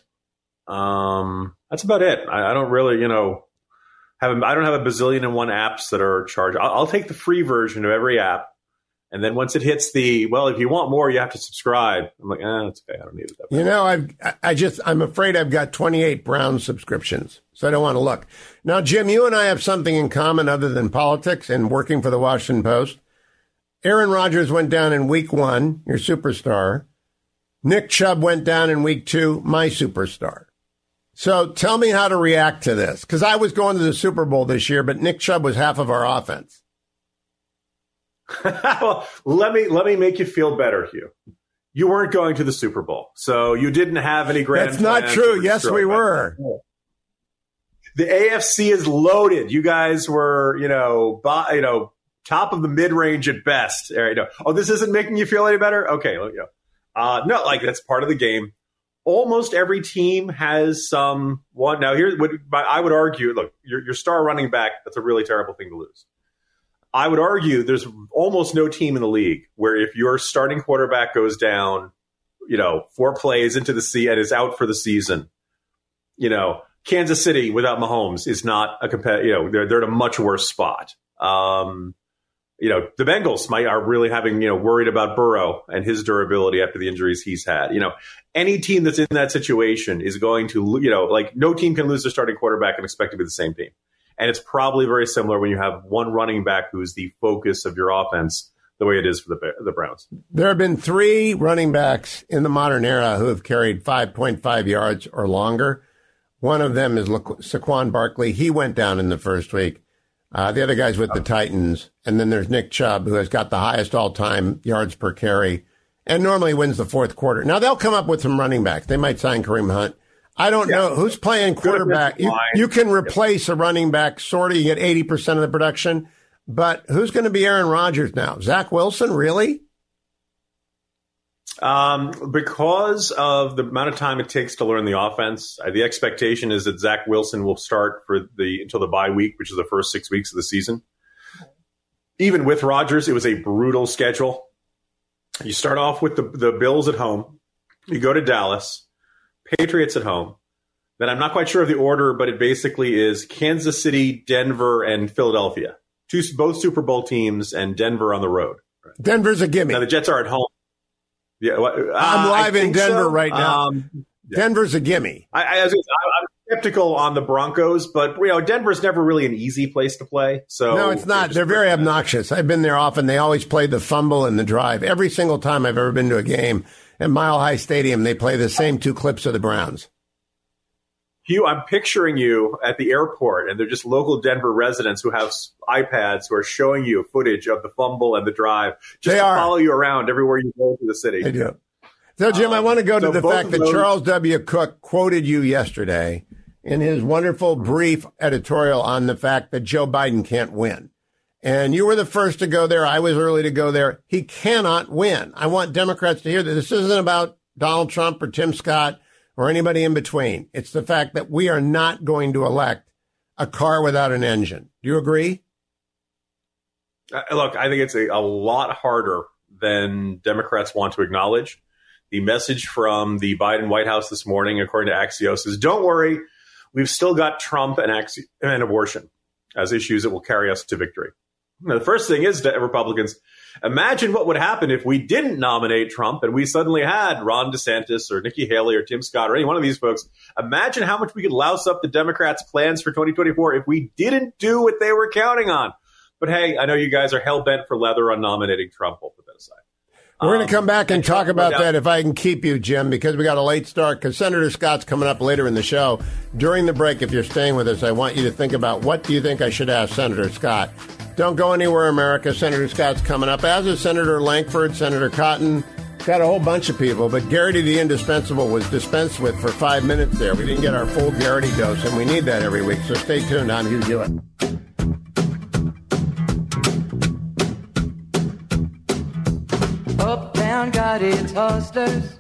Um, that's about it. I, I don't really, you know, have a, I don't have a bazillion and one apps that are charged. I'll, I'll take the free version of every app and then once it hits the well, if you want more, you have to subscribe. I'm like, ah, that's okay. I don't need it. You know, I've I just I'm afraid I've got 28 Brown subscriptions, so I don't want to look. Now, Jim, you and I have something in common other than politics and working for the Washington Post. Aaron Rodgers went down in Week One, your superstar. Nick Chubb went down in Week Two, my superstar. So tell me how to react to this, because I was going to the Super Bowl this year, but Nick Chubb was half of our offense. well, let me let me make you feel better, Hugh. You weren't going to the Super Bowl, so you didn't have any grand. That's not true. Yes, we were. The AFC is loaded. You guys were, you know, you know, top of the mid range at best. You know, oh, this isn't making you feel any better. Okay, you know, uh, no, like that's part of the game. Almost every team has some one. Now, here, would I would argue, look, your, your star running back. That's a really terrible thing to lose. I would argue there's almost no team in the league where if your starting quarterback goes down, you know, four plays into the sea and is out for the season, you know, Kansas City without Mahomes is not a competitive, you know, they're, they're in a much worse spot. Um, you know, the Bengals might are really having, you know, worried about Burrow and his durability after the injuries he's had. You know, any team that's in that situation is going to, you know, like no team can lose their starting quarterback and expect to be the same team. And it's probably very similar when you have one running back who's the focus of your offense, the way it is for the the Browns. There have been three running backs in the modern era who have carried 5.5 yards or longer. One of them is Saquon Barkley. He went down in the first week. Uh, the other guy's with the Titans. And then there's Nick Chubb, who has got the highest all time yards per carry and normally wins the fourth quarter. Now they'll come up with some running backs. They might sign Kareem Hunt. I don't yeah. know who's playing quarterback. You, you, can replace a running back, sort of. You get eighty percent of the production, but who's going to be Aaron Rodgers now? Zach Wilson, really? Um, because of the amount of time it takes to learn the offense, uh, the expectation is that Zach Wilson will start for the until the bye week, which is the first six weeks of the season. Even with Rodgers, it was a brutal schedule. You start off with the the Bills at home. You go to Dallas. Patriots at home. Then I'm not quite sure of the order, but it basically is Kansas City, Denver, and Philadelphia. Two both Super Bowl teams, and Denver on the road. Denver's a gimme. Now the Jets are at home. Yeah, uh, I'm live in Denver so. right now. Um, yeah. Denver's a gimme. I, I, am skeptical on the Broncos, but you know Denver's never really an easy place to play. So no, it's not. They're very obnoxious. I've been there often. They always play the fumble and the drive every single time I've ever been to a game at Mile High Stadium, they play the same two clips of the Browns. Hugh, I'm picturing you at the airport, and they're just local Denver residents who have iPads who are showing you footage of the fumble and the drive, just they to are. follow you around everywhere you go to the city. They do. So, Jim, um, I want to go to the fact that those- Charles W. Cooke quoted you yesterday in his wonderful brief editorial on the fact that Joe Biden can't win. And you were the first to go there. I was early to go there. He cannot win. I want Democrats to hear that this isn't about Donald Trump or Tim Scott or anybody in between. It's the fact that we are not going to elect a car without an engine. Do you agree? Uh, look, I think it's a, a lot harder than Democrats want to acknowledge. The message from the Biden White House this morning, according to Axios, is don't worry, we've still got Trump and, and abortion as issues that will carry us to victory. Now, the first thing is that Republicans, imagine what would happen if we didn't nominate Trump and we suddenly had Ron DeSantis or Nikki Haley or Tim Scott or any one of these folks. Imagine how much we could louse up the Democrats' plans for 2024 if we didn't do what they were counting on. But hey, I know you guys are hell bent for leather on nominating Trump. We'll put that aside. We're going to um, come back and talk about that if I can keep you, Jim, because we got a late start. Because Senator Scott's coming up later in the show. During the break, if you're staying with us, I want you to think about what do you think I should ask Senator Scott. Don't go anywhere, America. Senator Scott's coming up, as is Senator Lankford, Senator Cotton. Got a whole bunch of people, but Geraghty the Indispensable was dispensed with for five minutes there. We didn't get our full Geraghty dose, and we need that every week. So stay tuned. I'm Hugh Hewitt. Uptown got its hustlers.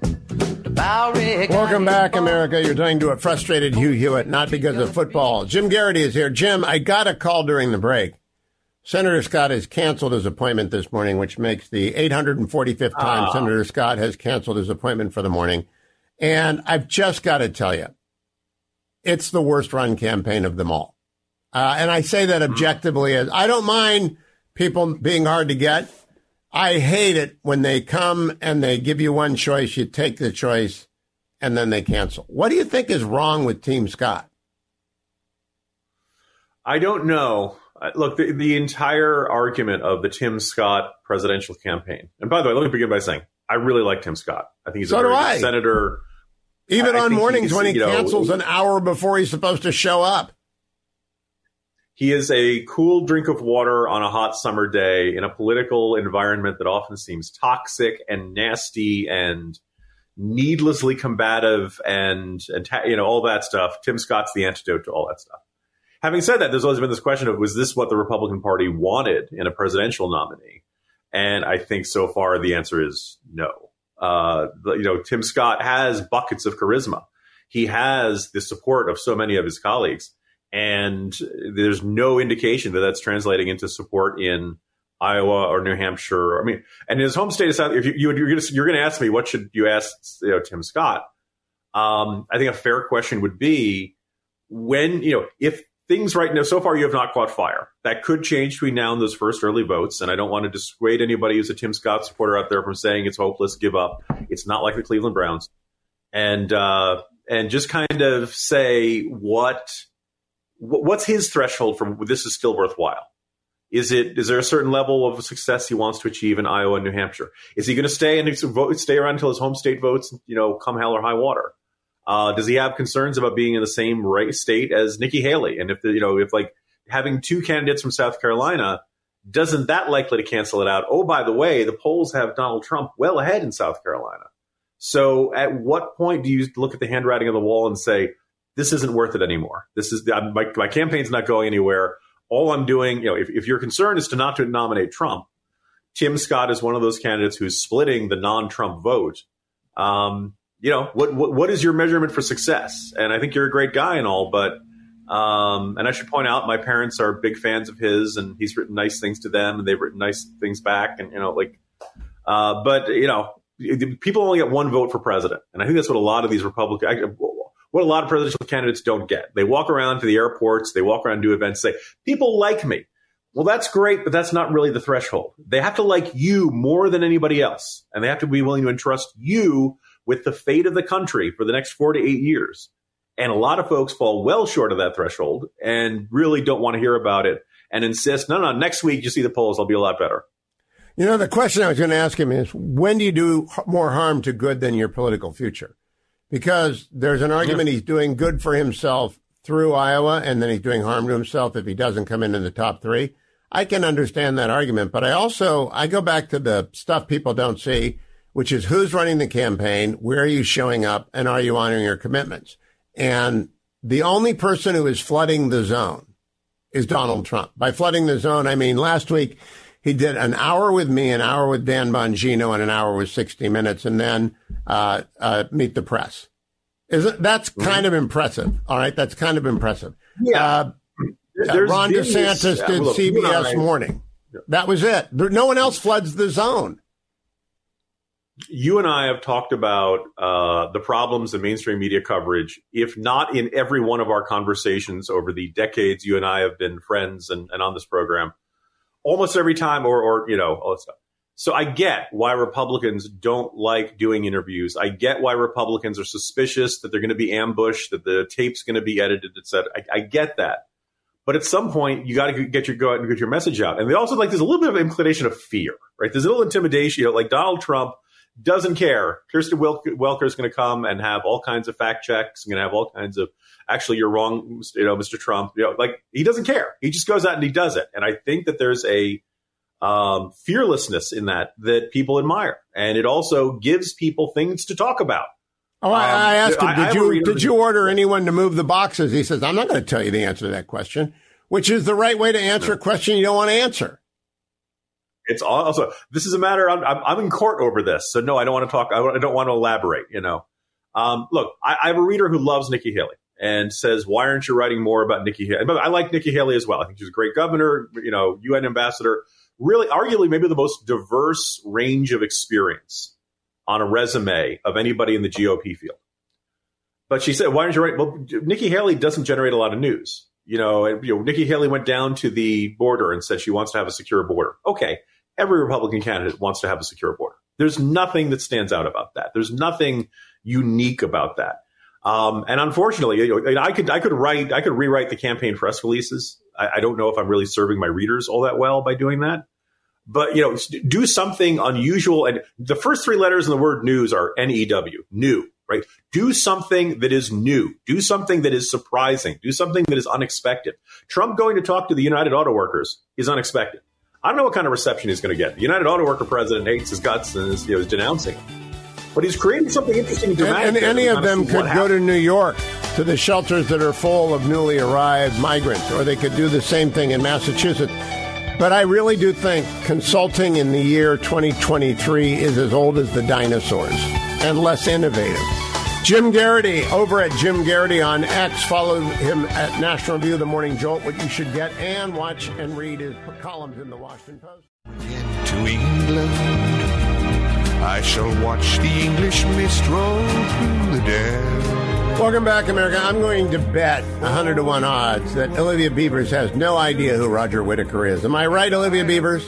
Welcome back, America. You're talking to a frustrated Hugh Hewitt, not because of football. Jim Geraghty is here. Jim, I got a call during the break Senator Scott has canceled his appointment this morning, which makes the 845th time ah. Senator Scott has canceled his appointment for the morning. And I've just got to tell you, it's the worst run campaign of them all. Uh, and I say that objectively as I don't mind people being hard to get. I hate it when they come and they give you one choice, you take the choice, and then they cancel. What do you think is wrong with Team Scott? I don't know. Uh, look, the, the entire argument of the Tim Scott presidential campaign, and by the way, let me begin by saying I really like Tim Scott. I think he's so a very good senator. Even I, on I mornings when he cancels know, an hour before he's supposed to show up. He is a cool drink of water on a hot summer day in a political environment that often seems toxic and nasty and needlessly combative and, and you know all that stuff. Tim Scott's the antidote to all that stuff. Having said that, there's always been this question of was this what the Republican Party wanted in a presidential nominee? And I think so far the answer is no. Uh, you know, Tim Scott has buckets of charisma. He has the support of so many of his colleagues and there's no indication that that's translating into support in Iowa or New Hampshire. I mean, and his home state is South. If you, you are going to you're going to ask me what should you ask you know, Tim Scott? Um, I think a fair question would be when you know if things right now so far you have not caught fire. That could change between now and those first early votes. And I don't want to dissuade anybody who's a Tim Scott supporter out there from saying it's hopeless, give up. It's not like the Cleveland Browns, and uh, and just kind of say what what's his threshold for this is still worthwhile? Is it is there a certain level of success he wants to achieve in Iowa and New Hampshire? Is he going to stay and vote, stay around until his home state votes? You know, come hell or high water. Uh, does he have concerns about being in the same state as Nikki Haley? And if the, you know, if like having two candidates from South Carolina, doesn't that likely to cancel it out? Oh, by the way, the polls have Donald Trump well ahead in South Carolina. So, at what point do you look at the handwriting on the wall and say, this isn't worth it anymore. This is my, my campaign's not going anywhere. All I'm doing, you know, if, if your concern is to not to nominate Trump, Tim Scott is one of those candidates who's splitting the non-Trump vote. Um, you know, what, what, what is your measurement for success? And I think you're a great guy and all, but um, and I should point out, my parents are big fans of his, and he's written nice things to them, and they've written nice things back, and you know, like, uh, but you know, people only get one vote for president, and I think that's what a lot of these Republican what a lot of presidential candidates don't get. They walk around to the airports, they walk around, do events, say, people like me. Well, that's great, but that's not really the threshold. They have to like you more than anybody else, and they have to be willing to entrust you with the fate of the country for the next four to eight years. And a lot of folks fall well short of that threshold and really don't want to hear about it and insist, no, no, next week you see the polls, I'll be a lot better. You know, the question I was going to ask him is when do you do more harm to good than your political future? because there's an argument he's doing good for himself through Iowa, and then he's doing harm to himself if he doesn't come in in the top three. I can understand that argument, but I also I go back to the stuff people don't see, which is who's running the campaign, where are you showing up, and are you honoring your commitments? And the only person who is flooding the zone is Donald Trump. By flooding the zone, I mean last week he did an hour with me, an hour with Dan Bongino, and an hour with 60 Minutes, and then uh, uh, Meet the Press. Isn't that's mm-hmm. kind of impressive? All right, that's kind of impressive. Yeah. Uh, Ron DeSantis did look, CBS Morning. That was it. There, no one else floods the zone. You and I have talked about uh, the problems in mainstream media coverage, if not in every one of our conversations over the decades you and I have been friends and, and on this program almost every time, or or you know all that stuff. So I get why Republicans don't like doing interviews. I get why Republicans are suspicious that they're going to be ambushed, that the tape's going to be edited, etc. I, I get that. But at some point, you got to get your go out and get your message out. And they also like there's a little bit of inclination of fear, right? There's a little intimidation. You know, like Donald Trump doesn't care. Kristen Welker is going to come and have all kinds of fact checks. Going to have all kinds of actually you're wrong, you know, Mr. Trump. You know, like he doesn't care. He just goes out and he does it. And I think that there's a um, fearlessness in that that people admire, and it also gives people things to talk about. Oh, I, um, I asked him, did I, you did you order anyone to move the boxes? He says, I'm not going to tell you the answer to that question, which is the right way to answer a question you don't want to answer. It's also this is a matter. I'm, I'm in court over this, so no, I don't want to talk. I don't want to elaborate. You know, um, look, I, I have a reader who loves Nikki Haley and says, "Why aren't you writing more about Nikki Haley?" But I like Nikki Haley as well. I think she's a great governor. You know, UN ambassador. Really, arguably, maybe the most diverse range of experience on a resume of anybody in the GOP field. But she said, "Why aren't you writing?" Well, Nikki Haley doesn't generate a lot of news. You know, you know, Nikki Haley went down to the border and said she wants to have a secure border. Okay, every Republican candidate wants to have a secure border. There's nothing that stands out about that. There's nothing unique about that. Um, and unfortunately, you know, I could I could write I could rewrite the campaign press releases. I, I, don't know if I'm really serving my readers all that well by doing that. But you know, do something unusual. And the first three letters in the word news are N E W, new, right? Do something that is new. Do something that is surprising. Do something that is unexpected. Trump going to talk to the United Auto Workers is unexpected. I don't know what kind of reception he's going to get. The United Auto Worker president hates his guts and is, you know, is denouncing him but he's creating something interesting and dramatic. And, and any of them could go to New York to the shelters that are full of newly arrived migrants, or they could do the same thing in Massachusetts. But I really do think consulting in the year 2023 is as old as the dinosaurs and less innovative. Jim Geraghty over at Jim Geraghty on X. Follow him at National Review, The Morning Jolt, what you should get, and watch and read his columns in the Washington Post. To England. I shall watch the English mist roll through the dell. Welcome back, America. I'm going to bet 100 to 1 odds that Olivia Beavers has no idea who Roger Whittaker is. Am I right, Olivia Beavers?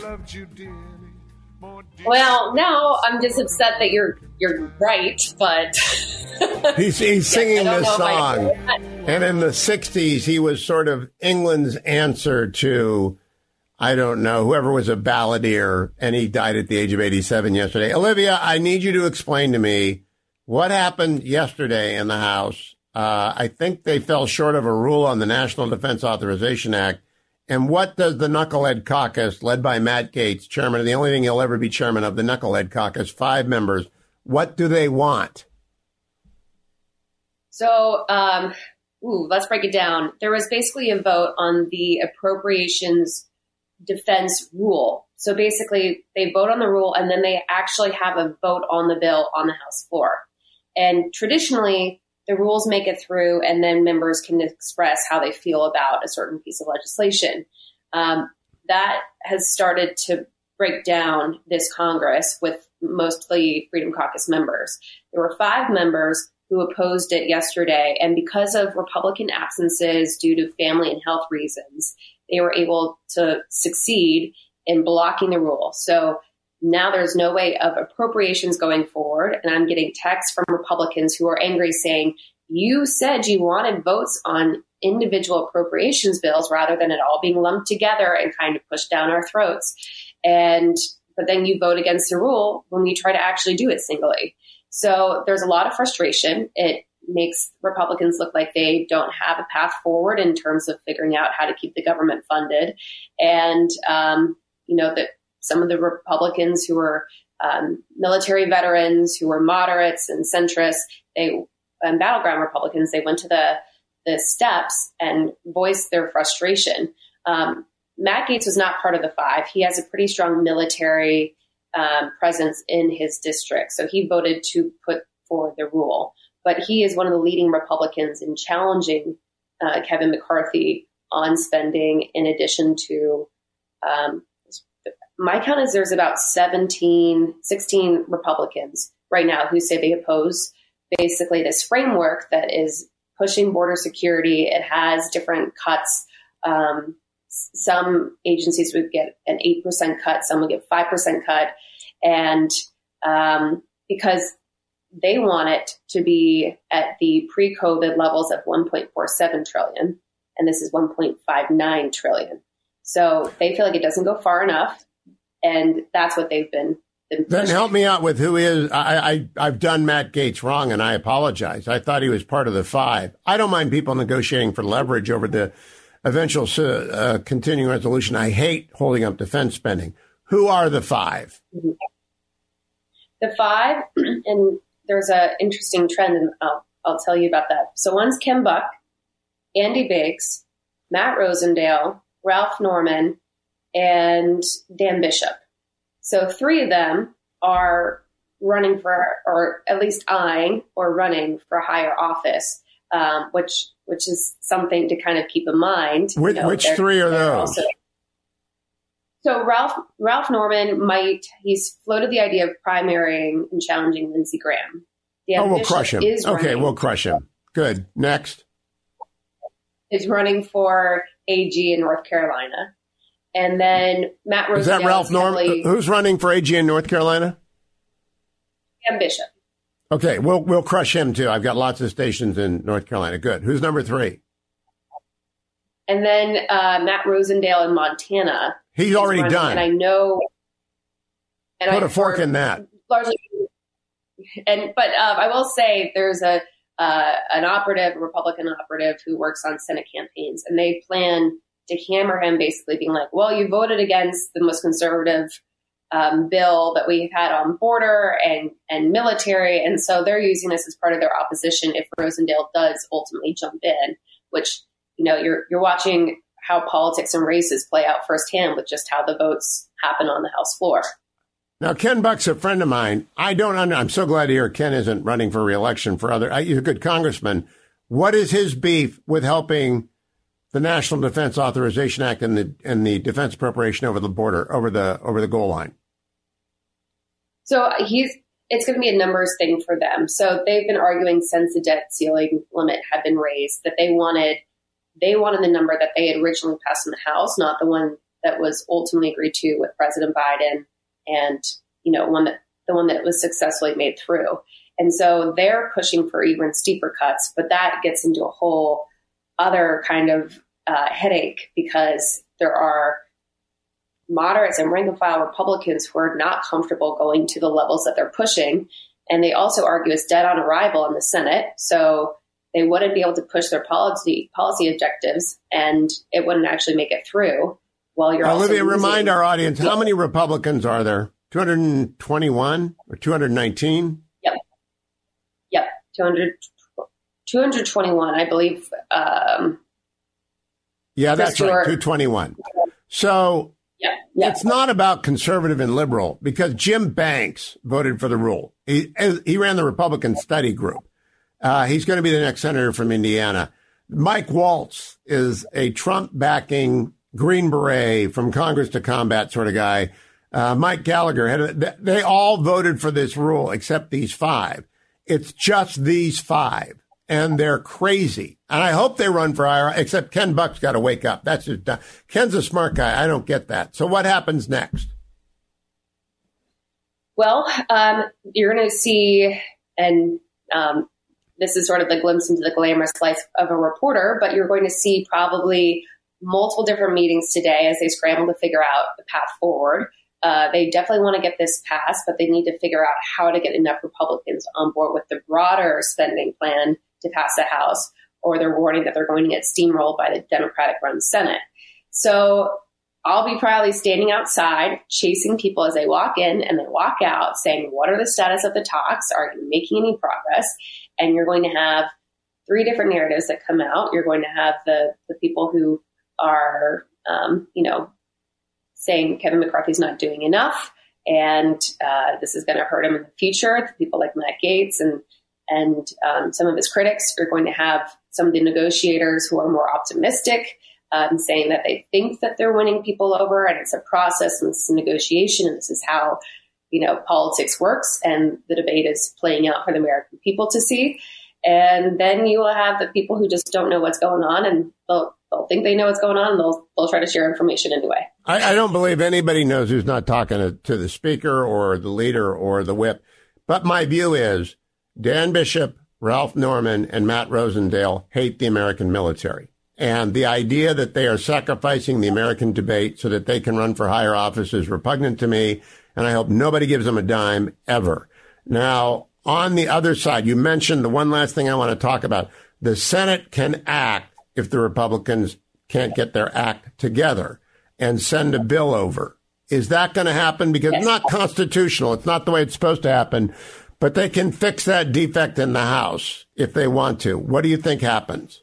Well, no, I'm just upset that you're you're right, but he's, he's singing this song, and in the '60s, he was sort of England's answer to I don't know, whoever was a balladeer, and he died at the age of 87 yesterday. Olivia, I need you to explain to me what happened yesterday in the House. Uh, I think they fell short of a rule on the National Defense Authorization Act. And what does the Knucklehead Caucus, led by Matt Gaetz, chairman the only thing he'll ever be chairman of the Knucklehead Caucus, five members, what do they want? So, um, ooh, let's break it down. There was basically a vote on the appropriations defense rule. So basically, they vote on the rule and then they actually have a vote on the bill on the House floor. And traditionally, the rules make it through, and then members can express how they feel about a certain piece of legislation. Um, that has started to break down this Congress with mostly Freedom Caucus members. There were five members who opposed it yesterday, and because of Republican absences due to family and health reasons, they were able to succeed in blocking the rule. So now there's no way of appropriations going forward. And I'm getting texts from Republicans who are angry saying, you said you wanted votes on individual appropriations bills rather than it all being lumped together and kind of pushed down our throats. And, but then you vote against the rule when we try to actually do it singly. So there's a lot of frustration. It makes Republicans look like they don't have a path forward in terms of figuring out how to keep the government funded. And, um, you know, that some of the Republicans who were um, military veterans, who were moderates and centrists, they and battleground Republicans, they went to the the steps and voiced their frustration. Um, Matt Gaetz was not part of the five. He has a pretty strong military um, presence in his district, so he voted to put forward the rule but he is one of the leading Republicans in challenging uh, Kevin McCarthy on spending, in addition to um, my count is there's about 17, 16 Republicans right now who say they oppose basically this framework that is pushing border security. It has different cuts. Um, some agencies would get an 8% cut, some would get 5% cut. And um, because they want it to be at the pre-COVID levels of 1.47 trillion, and this is 1.59 trillion. So they feel like it doesn't go far enough, and that's what they've been. been then help me out with who is I, I have done Matt Gaetz wrong, and I apologize. I thought he was part of the five. I don't mind people negotiating for leverage over the eventual uh, continuing resolution. I hate holding up defense spending. Who are the five? The five, and there's an interesting trend, and I'll, I'll tell you about that. So one's Ken Buck, Andy Biggs, Matt Rosendale, Ralph Norman, and Dan Bishop. So three of them are running for, or at least eyeing or running for a higher office, um, which which is something to kind of keep in mind. Which, you know, which three are those? Also, so Ralph Ralph Norman might he's floated the idea of primarying and challenging Lindsey Graham. oh, we'll crush him. Okay, we'll crush him. Good. Next. Is running for AG in North Carolina. And then Matt Rosendale. Is that Ralph Norman? Who's running for AG in North Carolina? Cam Bishop. Okay, we'll we'll crush him too. I've got lots of stations in North Carolina. Good. Who's number three? And then uh, Matt Rosendale in Montana. He's already running, done. And I know. And Put I, a fork in that. Largely, and but um, I will say there's a uh, an operative, a Republican operative, who works on Senate campaigns, and they plan to hammer him, basically being like, "Well, you voted against the most conservative um, bill that we've had on border and and military, and so they're using this as part of their opposition if Rosendale does ultimately jump in, which you know you're you're watching how politics and races play out firsthand with just how the votes happen on the House floor. Now, Ken Buck's a friend of mine. I don't. Under, I'm so glad to hear Ken isn't running for reelection for other. He's a good congressman. What is his beef with helping the National Defense Authorization Act and the and the defense preparation over the border over the over the goal line? So he's it's going to be a numbers thing for them. So they've been arguing since the debt ceiling limit had been raised that they wanted they wanted the number that they had originally passed in the House, not the one that was ultimately agreed to with President Biden and you know one that the one that was successfully made through. And so they're pushing for even steeper cuts, but that gets into a whole other kind of uh, headache because there are moderates and rank and file Republicans who are not comfortable going to the levels that they're pushing. And they also argue it's dead on arrival in the Senate. So they wouldn't be able to push their policy policy objectives and it wouldn't actually make it through. While you're Olivia, remind our audience how many Republicans are there? 221 or 219? Yep. Yep. 200, 221, I believe. Um, yeah, that's right. 221. So yeah, yeah. It's not about conservative and liberal because Jim Banks voted for the rule. He, he ran the Republican study group. Uh, he's going to be the next senator from Indiana. Mike Waltz is a Trump backing Green Beret from Congress to combat sort of guy. Uh, Mike Gallagher had they all voted for this rule except these five. It's just these five and they're crazy. And I hope they run for IRA, except Ken Buck's got to wake up. That's just, Ken's a smart guy. I don't get that. So what happens next? Well, um, you're going to see, and um, this is sort of the glimpse into the glamorous life of a reporter, but you're going to see probably multiple different meetings today as they scramble to figure out the path forward. Uh, they definitely want to get this passed, but they need to figure out how to get enough Republicans on board with the broader spending plan to pass the House, or they're warning that they're going to get steamrolled by the Democratic run Senate. So I'll be probably standing outside chasing people as they walk in and they walk out saying, What are the status of the talks? Are you making any progress? And you're going to have three different narratives that come out. You're going to have the, the people who are, um, you know, saying Kevin McCarthy's not doing enough and uh, this is going to hurt him in the future. People like Matt Gaetz and and um, some of his critics are going to have some of the negotiators who are more optimistic, um, saying that they think that they're winning people over and it's a process and it's a negotiation and this is how you know politics works and the debate is playing out for the American people to see. And then you will have the people who just don't know what's going on and they'll, they'll think they know what's going on and they'll, they'll try to share information anyway. I, I don't believe anybody knows who's not talking to, to the speaker or the leader or the whip. But my view is Dan Bishop, Ralph Norman, and Matt Rosendale hate the American military. And the idea that they are sacrificing the American debate so that they can run for higher office is repugnant to me. And I hope nobody gives them a dime ever. Now, on the other side, you mentioned the one last thing I want to talk about. The Senate can act if the Republicans can't get their act together and send a bill over. Is that going to happen? Because it's not constitutional. It's not the way it's supposed to happen but they can fix that defect in the house if they want to. What do you think happens?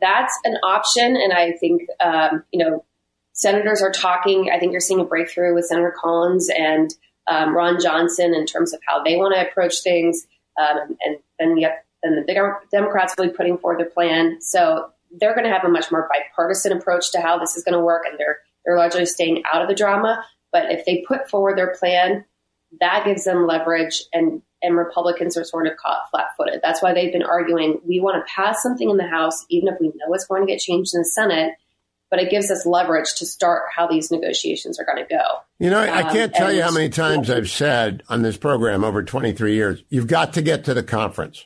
That's an option, and I think um, you know senators are talking. I think you're seeing a breakthrough with Senator Collins and um, Ron Johnson in terms of how they want to approach things. Um, and then yet, then the Democrats will be putting forward their plan. So they're going to have a much more bipartisan approach to how this is going to work, and they're they're largely staying out of the drama. But if they put forward their plan, that gives them leverage, and and Republicans are sort of caught flat-footed. That's why they've been arguing we want to pass something in the House, even if we know it's going to get changed in the Senate. But it gives us leverage to start how these negotiations are going to go. You know, I can't um, tell you how many times I've said on this program over 23 years, you've got to get to the conference.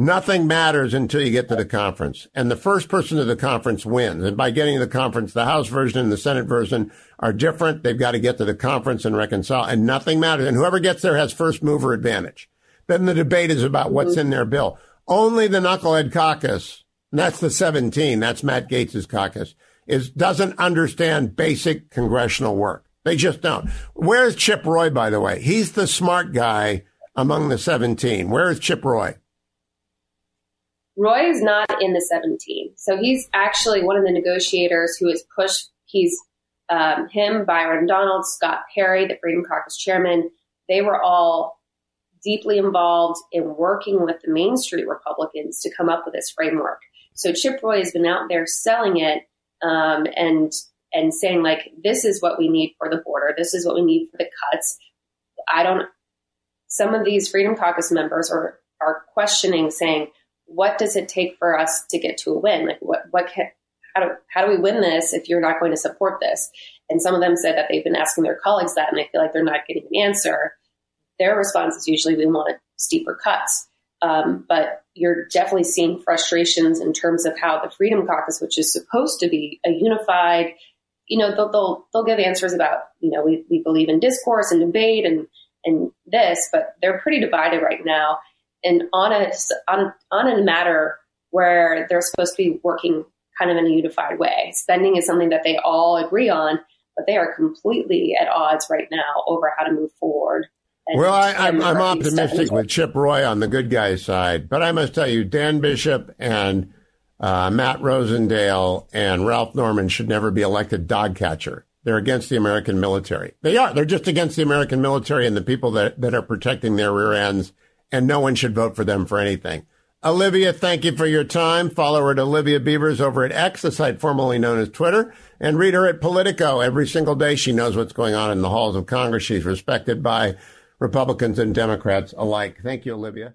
Nothing matters until you get to the conference. And the first person to the conference wins. And by getting to the conference, the House version and the Senate version are different. They've got to get to the conference and reconcile and nothing matters. And whoever gets there has first mover advantage. Then the debate is about what's in their bill. Only the knucklehead caucus, that's the 17, that's Matt Gaetz's caucus, is doesn't understand basic congressional work. They just don't. Where's Chip Roy, by the way? He's the smart guy among the 17. Where is Chip Roy? Roy is not in the 17. So he's actually one of the negotiators who has pushed, he's um, him, Byron Donald, Scott Perry, the Freedom Caucus chairman. They were all deeply involved in working with the Main Street Republicans to come up with this framework. So Chip Roy has been out there selling it um, and and saying like, this is what we need for the border. This is what we need for the cuts. I don't. Some of these Freedom Caucus members are are questioning, saying, what does it take for us to get to a win? Like what what can how do how do we win this if you're not going to support this? And some of them said that they've been asking their colleagues that, and they feel like they're not getting an answer. Their response is usually we want steeper cuts. Um, but you're definitely seeing frustrations in terms of how the Freedom Caucus, which is supposed to be a unified, you know, they'll they'll, they'll give answers about, you know, we, we believe in discourse and debate and and this, but they're pretty divided right now and on a on on a matter where they're supposed to be working kind of in a unified way. Spending is something that they all agree on, but they are completely at odds right now over how to move forward. Well, I, am I'm, I'm optimistic with Chip Roy on the good guy side, but I must tell you, Dan Bishop and uh, Matt Rosendale and Ralph Norman should never be elected dog catcher. They're against the American military. They are. They're just against the American military and the people that, that are protecting their rear ends and no one should vote for them for anything. Olivia, thank you for your time. Follow her at Olivia Beavers over at X, the site formerly known as Twitter, and read her at Politico every single day. She knows what's going on in the halls of Congress. She's respected by Republicans and Democrats alike. Thank you, Olivia.